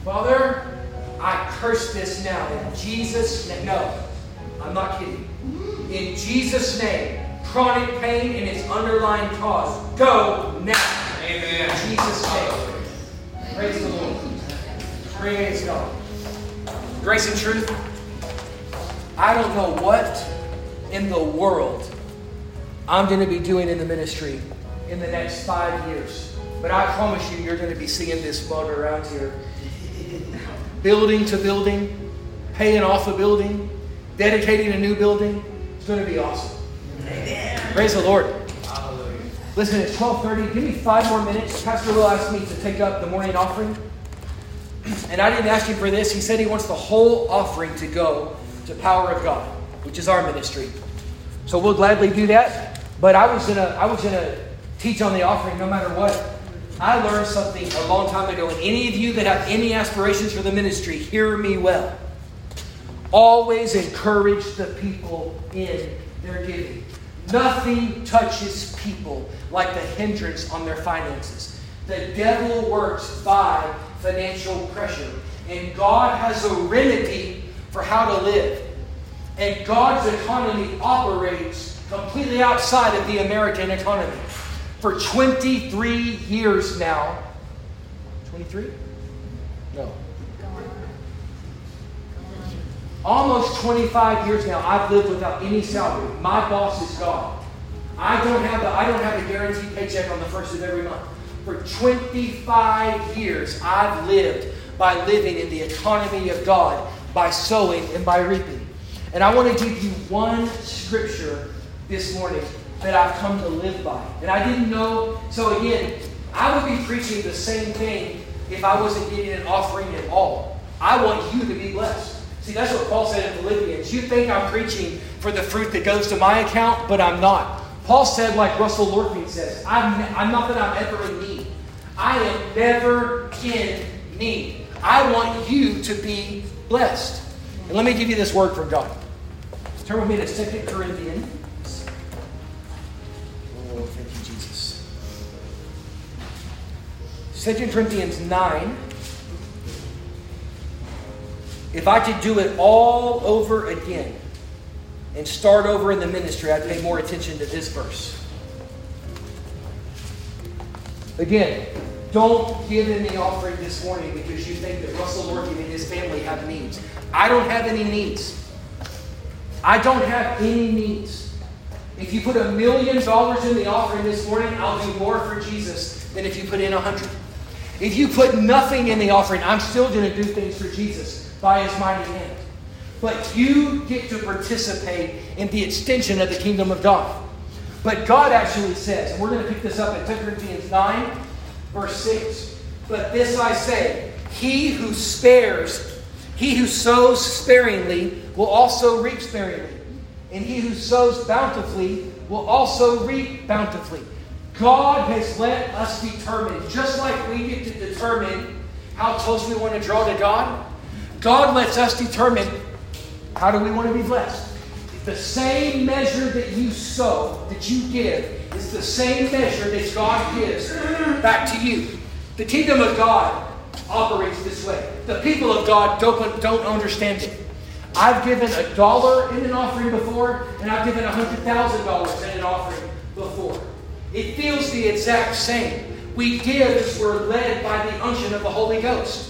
Father, I curse this now in Jesus' name. No, I'm not kidding. In Jesus' name, chronic pain and its underlying cause, go now. Amen. In Jesus' name. Praise the Lord. Praise God. Grace and truth. I don't know what in the world I'm going to be doing in the ministry in the next five years. But I promise you, you're going to be seeing this bug around here. Building to building, paying off a building, dedicating a new building. It's going to be awesome. Praise the Lord. Listen, it's 12:30. Give me five more minutes. Pastor Will asked me to take up the morning offering. And I didn't ask him for this. He said he wants the whole offering to go to Power of God, which is our ministry. So we'll gladly do that. But I was gonna I was gonna teach on the offering no matter what. I learned something a long time ago, and any of you that have any aspirations for the ministry, hear me well. Always encourage the people in their giving. Nothing touches people like the hindrance on their finances. The devil works by financial pressure, and God has a remedy for how to live. And God's economy operates completely outside of the American economy. For 23 years now, 23? No. Almost 25 years now, I've lived without any salary. My boss is God. I don't have the, I don't have a guaranteed paycheck on the first of every month. For 25 years, I've lived by living in the economy of God, by sowing and by reaping. And I want to give you one scripture this morning that I've come to live by. And I didn't know, so again, I would be preaching the same thing if I wasn't getting an offering at all. I want you to be blessed. See, that's what Paul said in Philippians. You think I'm preaching for the fruit that goes to my account, but I'm not. Paul said, like Russell Lorfing says, I'm, I'm not that I'm ever in need. I am never in need. I want you to be blessed. And let me give you this word from God. Turn with me to 2 Corinthians. Oh, thank you, Jesus. 2 Corinthians 9. If I could do it all over again and start over in the ministry, I'd pay more attention to this verse. Again, don't give in the offering this morning because you think that Russell Lorfing and his family have needs. I don't have any needs. I don't have any needs. If you put a million dollars in the offering this morning, I'll do more for Jesus than if you put in a hundred. If you put nothing in the offering, I'm still going to do things for Jesus by his mighty hand. But you get to participate in the extension of the kingdom of God. But God actually says, and we're going to pick this up in 2 Corinthians 9, verse 6. But this I say, he who spares, he who sows sparingly will also reap sparingly. And he who sows bountifully will also reap bountifully. God has let us determine, just like we get to determine how close we want to draw to God, God lets us determine how do we want to be blessed. The same measure that you sow, that you give, is the same measure that God gives back to you. The kingdom of God operates this way. The people of God don't, don't understand it. I've given a dollar in an offering before, and I've given a $100,000 in an offering before. It feels the exact same. We give as we're led by the unction of the Holy Ghost.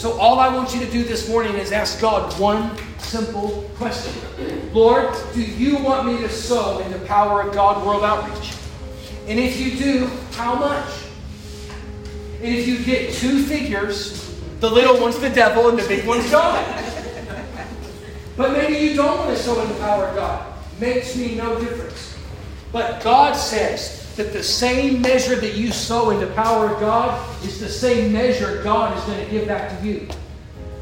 So, all I want you to do this morning is ask God one simple question Lord, do you want me to sow in the power of God World Outreach? And if you do, how much? And if you get two figures, the little one's the devil and the big one's God. But maybe you don't want to sow in the power of God. Makes me no difference. But God says that the same measure that you sow in the power of God is the same measure God is going to give back to you.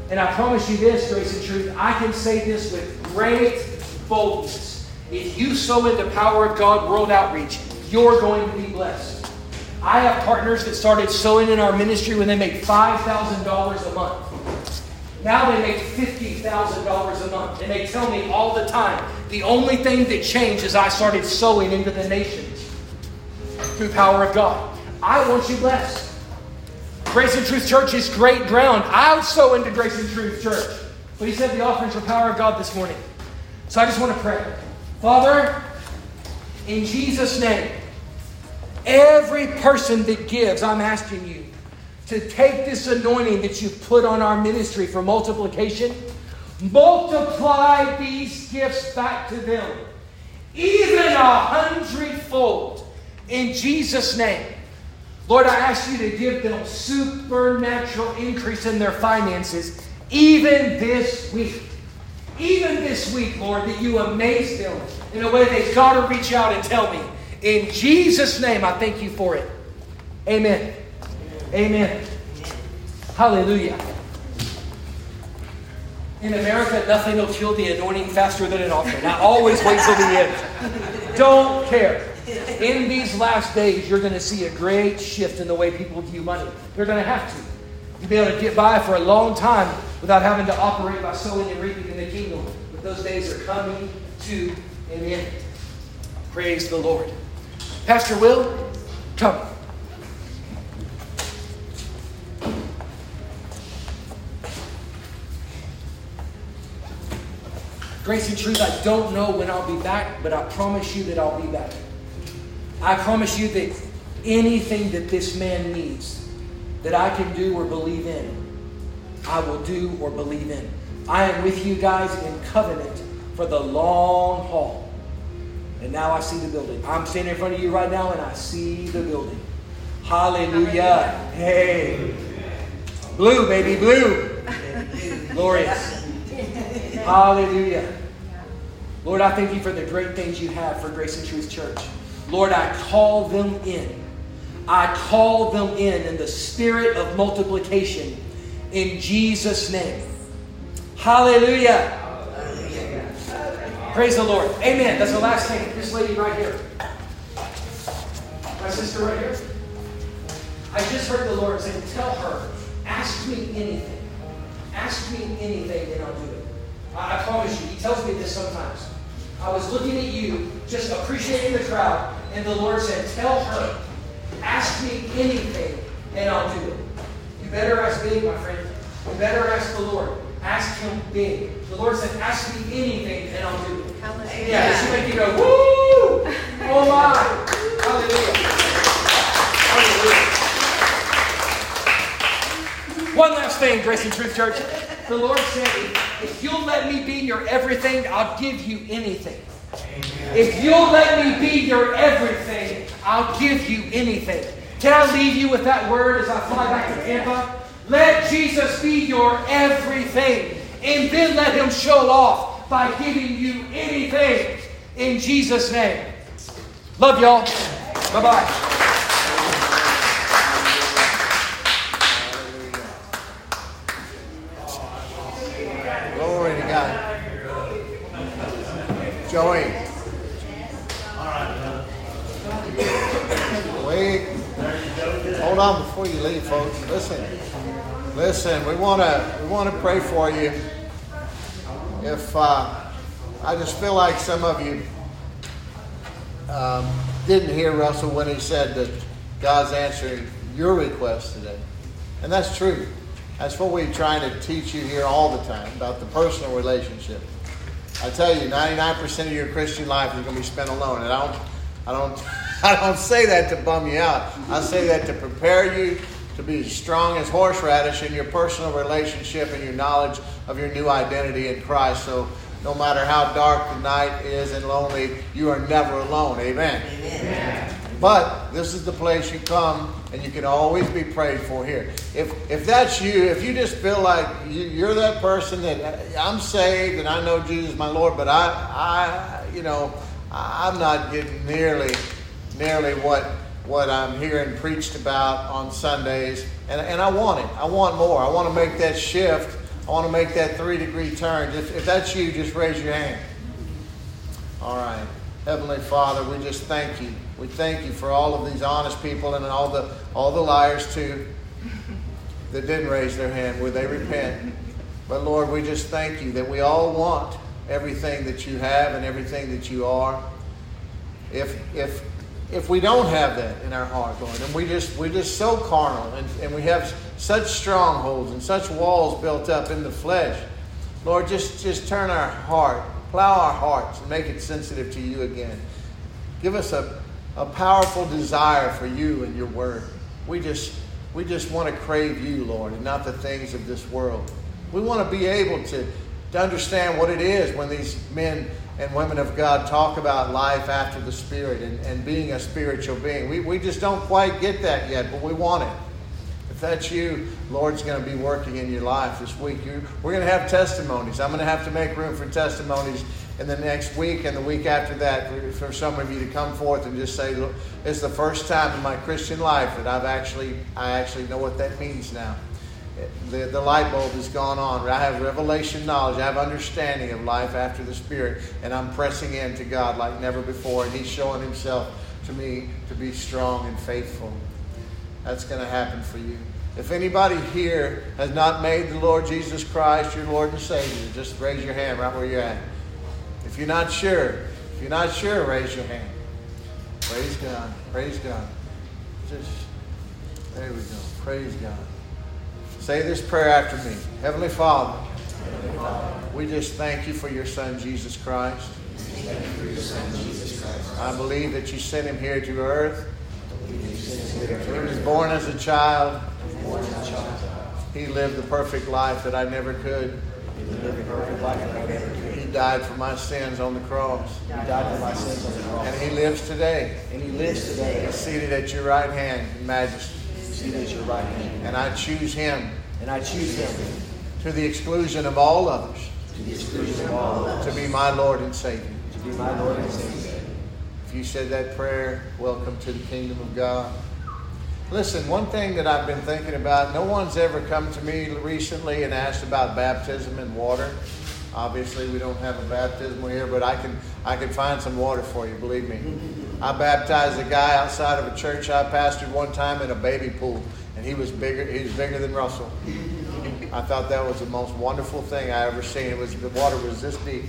And I promise you this, grace and truth, I can say this with great boldness. If you sow in the power of God World Outreach, you're going to be blessed. I have partners that started sowing in our ministry when they made $5,000 a month. Now they make $50,000 a month. And they tell me all the time the only thing that changed is I started sowing into the nations through power of God. I want you blessed. Grace and Truth Church is great ground. I sow into Grace and Truth Church. But he said the offerings for power of God this morning. So I just want to pray. Father, in Jesus' name, every person that gives, I'm asking you to take this anointing that you've put on our ministry for multiplication, multiply these gifts back to them, even a hundredfold, in Jesus' name. Lord, I ask you to give them supernatural increase in their finances, even this week. Even this week, Lord, that you amaze them in a way they've got to reach out and tell me. In Jesus' name, I thank you for it. Amen. Amen. Hallelujah. In America, nothing will kill the anointing faster than an offering. I always wait till the end. Don't care. In these last days, you're going to see a great shift in the way people view money. They're going to have to. You'll be able to get by for a long time without having to operate by sowing and reaping in the kingdom. But those days are coming to an end. Praise the Lord. Pastor Will, come. Grace and truth, I don't know when I'll be back, but I promise you that I'll be back. I promise you that anything that this man needs that I can do or believe in, I will do or believe in. I am with you guys in covenant for the long haul. And now I see the building. I'm standing in front of you right now and I see the building. Hallelujah. Hey. Blue, baby, blue. Glorious. Hallelujah. Lord, I thank you for the great things you have for Grace and Truth Church. Lord, I call them in. I call them in in the spirit of multiplication in Jesus' name. Hallelujah. Praise the Lord. Amen. That's the last thing. This lady right here. My sister right here. I just heard the Lord say, Tell her, ask me anything. Ask me anything and I'll do it. I, I promise you, He tells me this sometimes. I was looking at you, just appreciating the crowd, and the Lord said, Tell her, ask me anything, and I'll do it. You better ask big, my friend. You better ask the Lord. Ask him big. The Lord said, Ask me anything, and I'll do it. Hallelujah. Yeah, this will make you go, Woo! Oh my! Hallelujah. Hallelujah. One last thing, Grace and Truth Church. The Lord said, if you'll let me be your everything, I'll give you anything. If you'll let me be your everything, I'll give you anything. Can I leave you with that word as I fly back to Tampa? Let Jesus be your everything. And then let him show off by giving you anything in Jesus' name. Love y'all. Bye bye. Joey. Wait. Hold on before you leave, folks. Listen. Listen, we want to we want to pray for you. If uh, I just feel like some of you um, didn't hear Russell when he said that God's answering your request today, and that's true. That's what we're trying to teach you here all the time about the personal relationship. I tell you, 99% of your Christian life is going to be spent alone, and I don't, I don't, I don't say that to bum you out. I say that to prepare you to be as strong as horseradish in your personal relationship and your knowledge of your new identity in Christ. So no matter how dark the night is and lonely, you are never alone. Amen. Amen. But this is the place you come and you can always be prayed for here. If, if that's you, if you just feel like you, are that person that uh, I'm saved and I know Jesus my Lord, but I, I you know, I'm not getting nearly, nearly what what I'm hearing preached about on Sundays, and, and I want it. I want more. I want to make that shift. I want to make that three degree turn. If, if that's you, just raise your hand. All right. Heavenly Father, we just thank you. We thank you for all of these honest people and all the all the liars too that didn't raise their hand. Would they repent? But Lord, we just thank you that we all want everything that you have and everything that you are. If if if we don't have that in our heart, Lord, and we just we're just so carnal and, and we have such strongholds and such walls built up in the flesh, Lord, just just turn our heart, plow our hearts, and make it sensitive to you again. Give us a, a powerful desire for you and your word. We just we just want to crave you, Lord, and not the things of this world. We want to be able to, to understand what it is when these men and women of God talk about life after the Spirit and, and being a spiritual being. We, we just don't quite get that yet, but we want it. If that's you, Lord's going to be working in your life this week. You, we're going to have testimonies. I'm going to have to make room for testimonies in the next week and the week after that for, for some of you to come forth and just say, Look, it's the first time in my Christian life that I've actually, I actually know what that means now the, the light bulb has gone on. I have revelation knowledge. I have understanding of life after the Spirit. And I'm pressing into God like never before. And He's showing Himself to me to be strong and faithful. That's going to happen for you. If anybody here has not made the Lord Jesus Christ your Lord and Savior, just raise your hand right where you're at. If you're not sure, if you're not sure, raise your hand. Praise God. Praise God. Just there we go. Praise God. Say this prayer after me. Heavenly Father, we just thank you for your Son, Jesus Christ. I believe that you sent him here to earth. He was born as a child. He lived the perfect life that I never could. He died for my sins on the cross. He died for my sins on the cross. And he lives today. And he lives today. He's seated at your right hand in majesty. Seated at your right hand. And I choose him and I choose him to the exclusion of all others to the exclusion of all others to be my Lord and Savior. To be my Lord and Savior. If you said that prayer, welcome to the kingdom of God. Listen, one thing that I've been thinking about, no one's ever come to me recently and asked about baptism in water. Obviously, we don't have a baptismal here, but I can I can find some water for you, believe me. I baptized a guy outside of a church I pastored one time in a baby pool and he was bigger. He was bigger than Russell. I thought that was the most wonderful thing I ever seen. It was the water was this deep.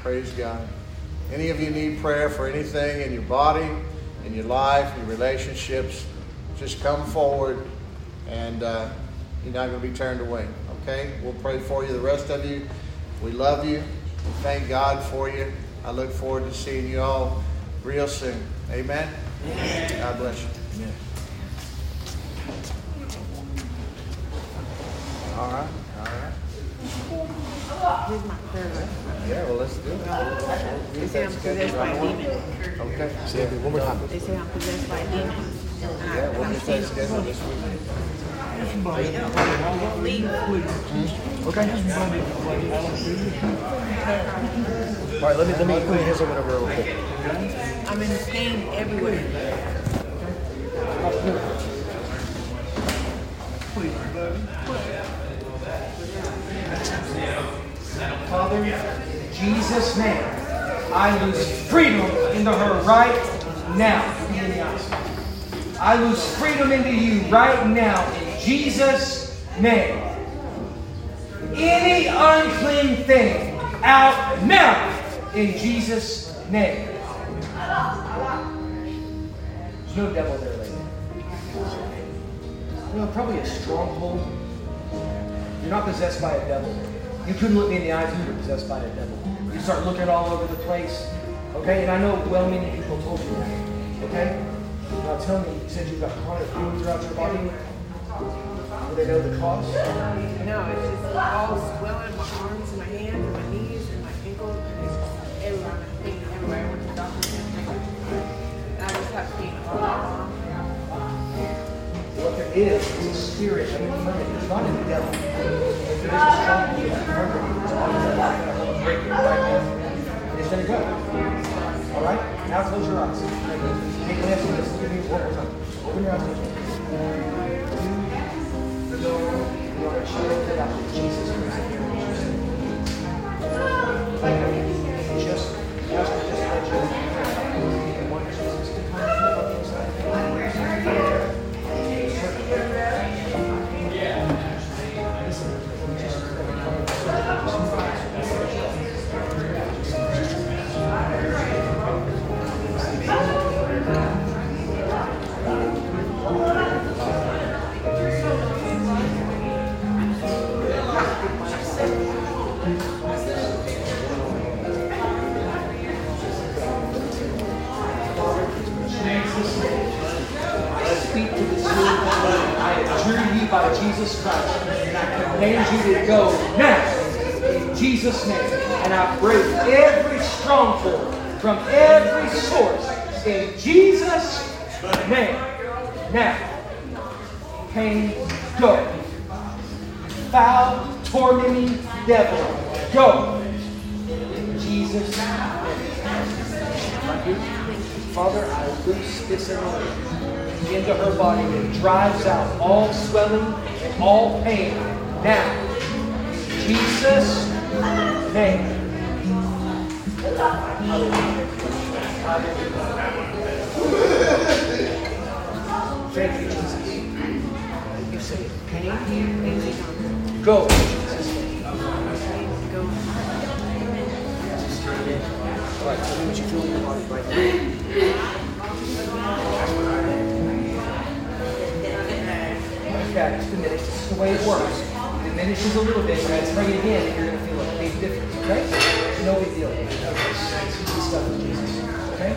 Praise God. Any of you need prayer for anything in your body, in your life, in your relationships, just come forward, and uh, you're not going to be turned away. Okay? We'll pray for you. The rest of you, we love you. We thank God for you. I look forward to seeing you all real soon. Amen. Amen. God bless you. Yeah. All right. All right. Here's my prayer. Yeah, well, let's do it. They say I'm possessed by a demon. Okay. Say it one more time. They say I'm possessed by a demon. Yeah, we'll get that scheduled this week. leave. Okay. All right, let me let me put his or whatever real quick. I'm in pain everywhere. Father, in Jesus' name, I lose freedom into her right now. I lose freedom into you right now in Jesus' name. Any unclean thing out now in Jesus' name. There's no devil there, lady. You know, probably a stronghold. You're not possessed by a devil. You couldn't look me in the eyes if you were possessed by a devil. You start looking all over the place. Okay? And I know well many people told you that. Okay? Now tell me, you said you've got chronic pain throughout your body. Do they know the cause? No, it's just all swelling in my arms and my hands and my knees and my ankles and it's everywhere. I'm in pain everywhere. I went to the doctor and I just have pain all. What there is is a spirit of infirmity. It's not in the devil. If there is a infirmity, it's on the devil. Break it's going to go. All right? Now close your eyes. Take a to this. At me one more time. Open your eyes. Jesus Christ. Just, just, by Jesus Christ. And I command you to go now in Jesus' name. And I break every stronghold from every source in Jesus' name. Now, pain, go. Foul, tormenting devil, go. In Jesus' name. Father, I loose this anointing into her body that drives out all swelling and all pain now. Jesus' name. Thank you, Jesus. You say Go. All right, tell me what you feel in your body right now. Okay, it's diminished. This is the way it works. It diminishes a little bit. To try it again, and you're going to feel a big difference. Okay? No big deal. Stuff with Jesus. Okay?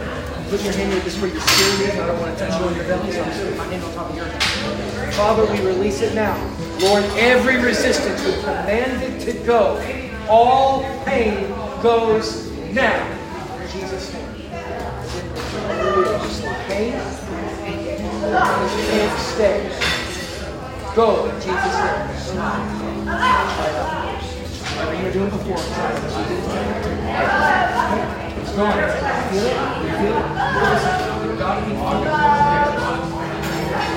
Put your hand here just where your spirit is. I don't want to touch you on your belly, so I'm just putting my hand on top of your head. Father, we release it now. Lord, every resistance we command it to go. All pain goes now. In Jesus' name. Pain can't stay. Go in Jesus' name. Whatever you were doing before. It's gone. You feel it? You feel it? Listen, to be filled.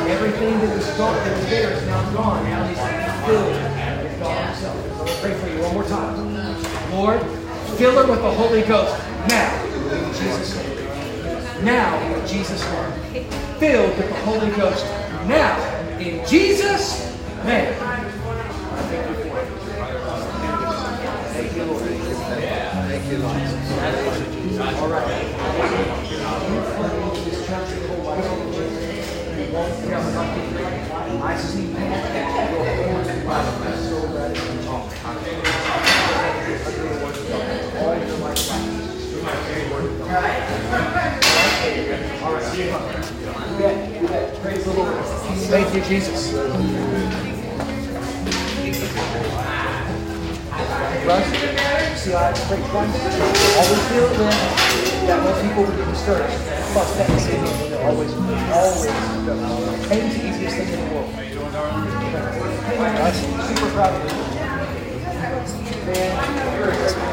Everything that was gone, that was there is now gone. Now he's filled with God Himself. Pray for you one more time. Lord, fill her with the Holy Ghost now in Jesus' name. Now in Jesus' name. Filled with the Holy Ghost now in Jesus' name. Thank you Lord. Thank you, Lord. All right. I see are right. All. All right. Praise the Lord. Thank you, Jesus. Russ? Always feel it that most people would get discouraged. Plus, that city, they're always, always, pain's the easiest thing in the world. Russ, super proud of you. Man, you're a great man.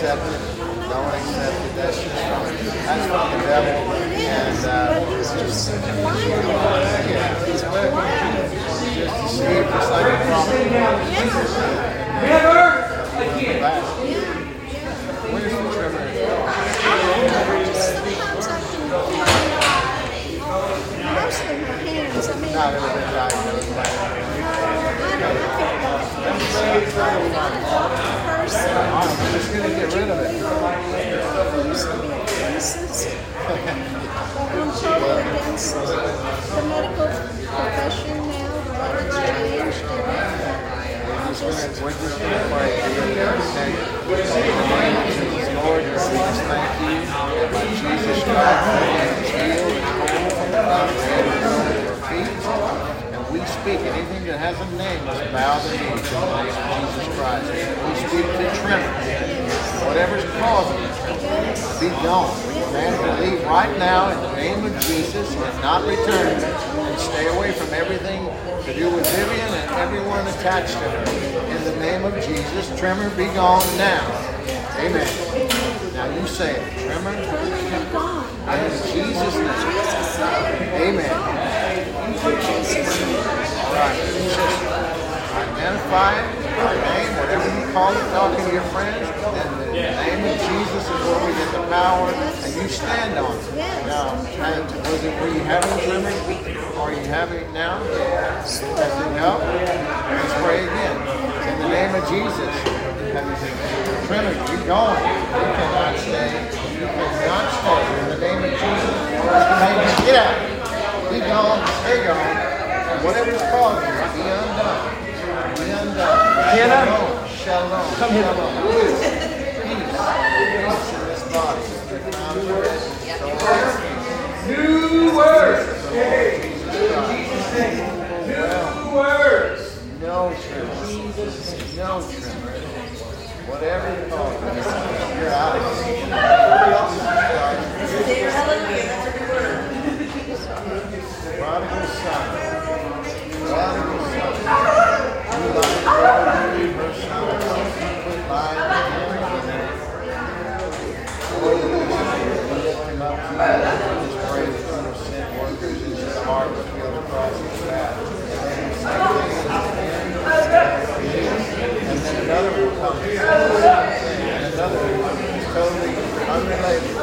accept it. Don't accept it. That's just from, that's from the devil. It And, is, uh, but he's just blinded. He's blinded. just deceive, just like the prophet. Yeah, Never again. Back. yeah, Where's the tremor? yeah. Just sometimes I can feel it. Mostly my hands. I mean, Not ever been diagnosed by I don't look at doctors. I'm just going to get rid of it. I'm totally against the medical profession now. Changed. Just Jesus, Christ. We speak anything that has a name must bow the knee to the name of Jesus Christ. We speak to tremor. Whatever's causing it, be gone. Man, to leave right now in the name of Jesus and not return and stay away from everything to do with Vivian and everyone attached to her. In the name of Jesus, tremor be gone now. Amen. Now you say it. Tremor You're gone. in. Jesus' name. Amen. Identify it, name, whatever you call it, talking to your friends, and the name of Jesus is where we get the power, and you stand on it. Now, and was it, were you having tremor? Are you having it now? Does it help? Let's pray again. In the name of Jesus. Tremor, you going. You cannot stay. You cannot stay. In the name of Jesus. Get out. Gone. And whatever's causing it, be undone. Be undone. Shalom. Shalom. Come here. New words. New words. No. No. Whatever you call it, you're out of here. Prodigal son. Prodigal son. You lied to God, you verse 9. Quit lying to him. Lord, we lift him up to you. We just pray that you will send workers into the harvest field across his path. And then another come. One is totally unrelated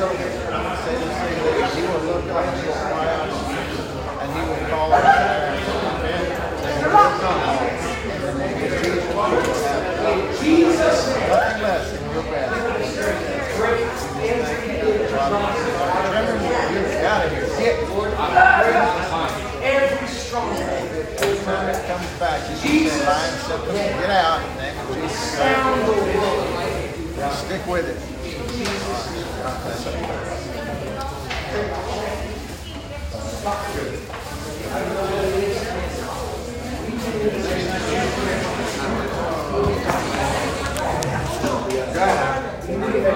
know. Say the same thing. He will look up and to Jesus. And call us and. And he. In the name of Jesus, Jesus. nothing less than your best. You're out of here. Get. Every stronghold. Every time it comes back, Lion, get out. In the name Jesus. Sound the Lord. Stick with it. God Thank you.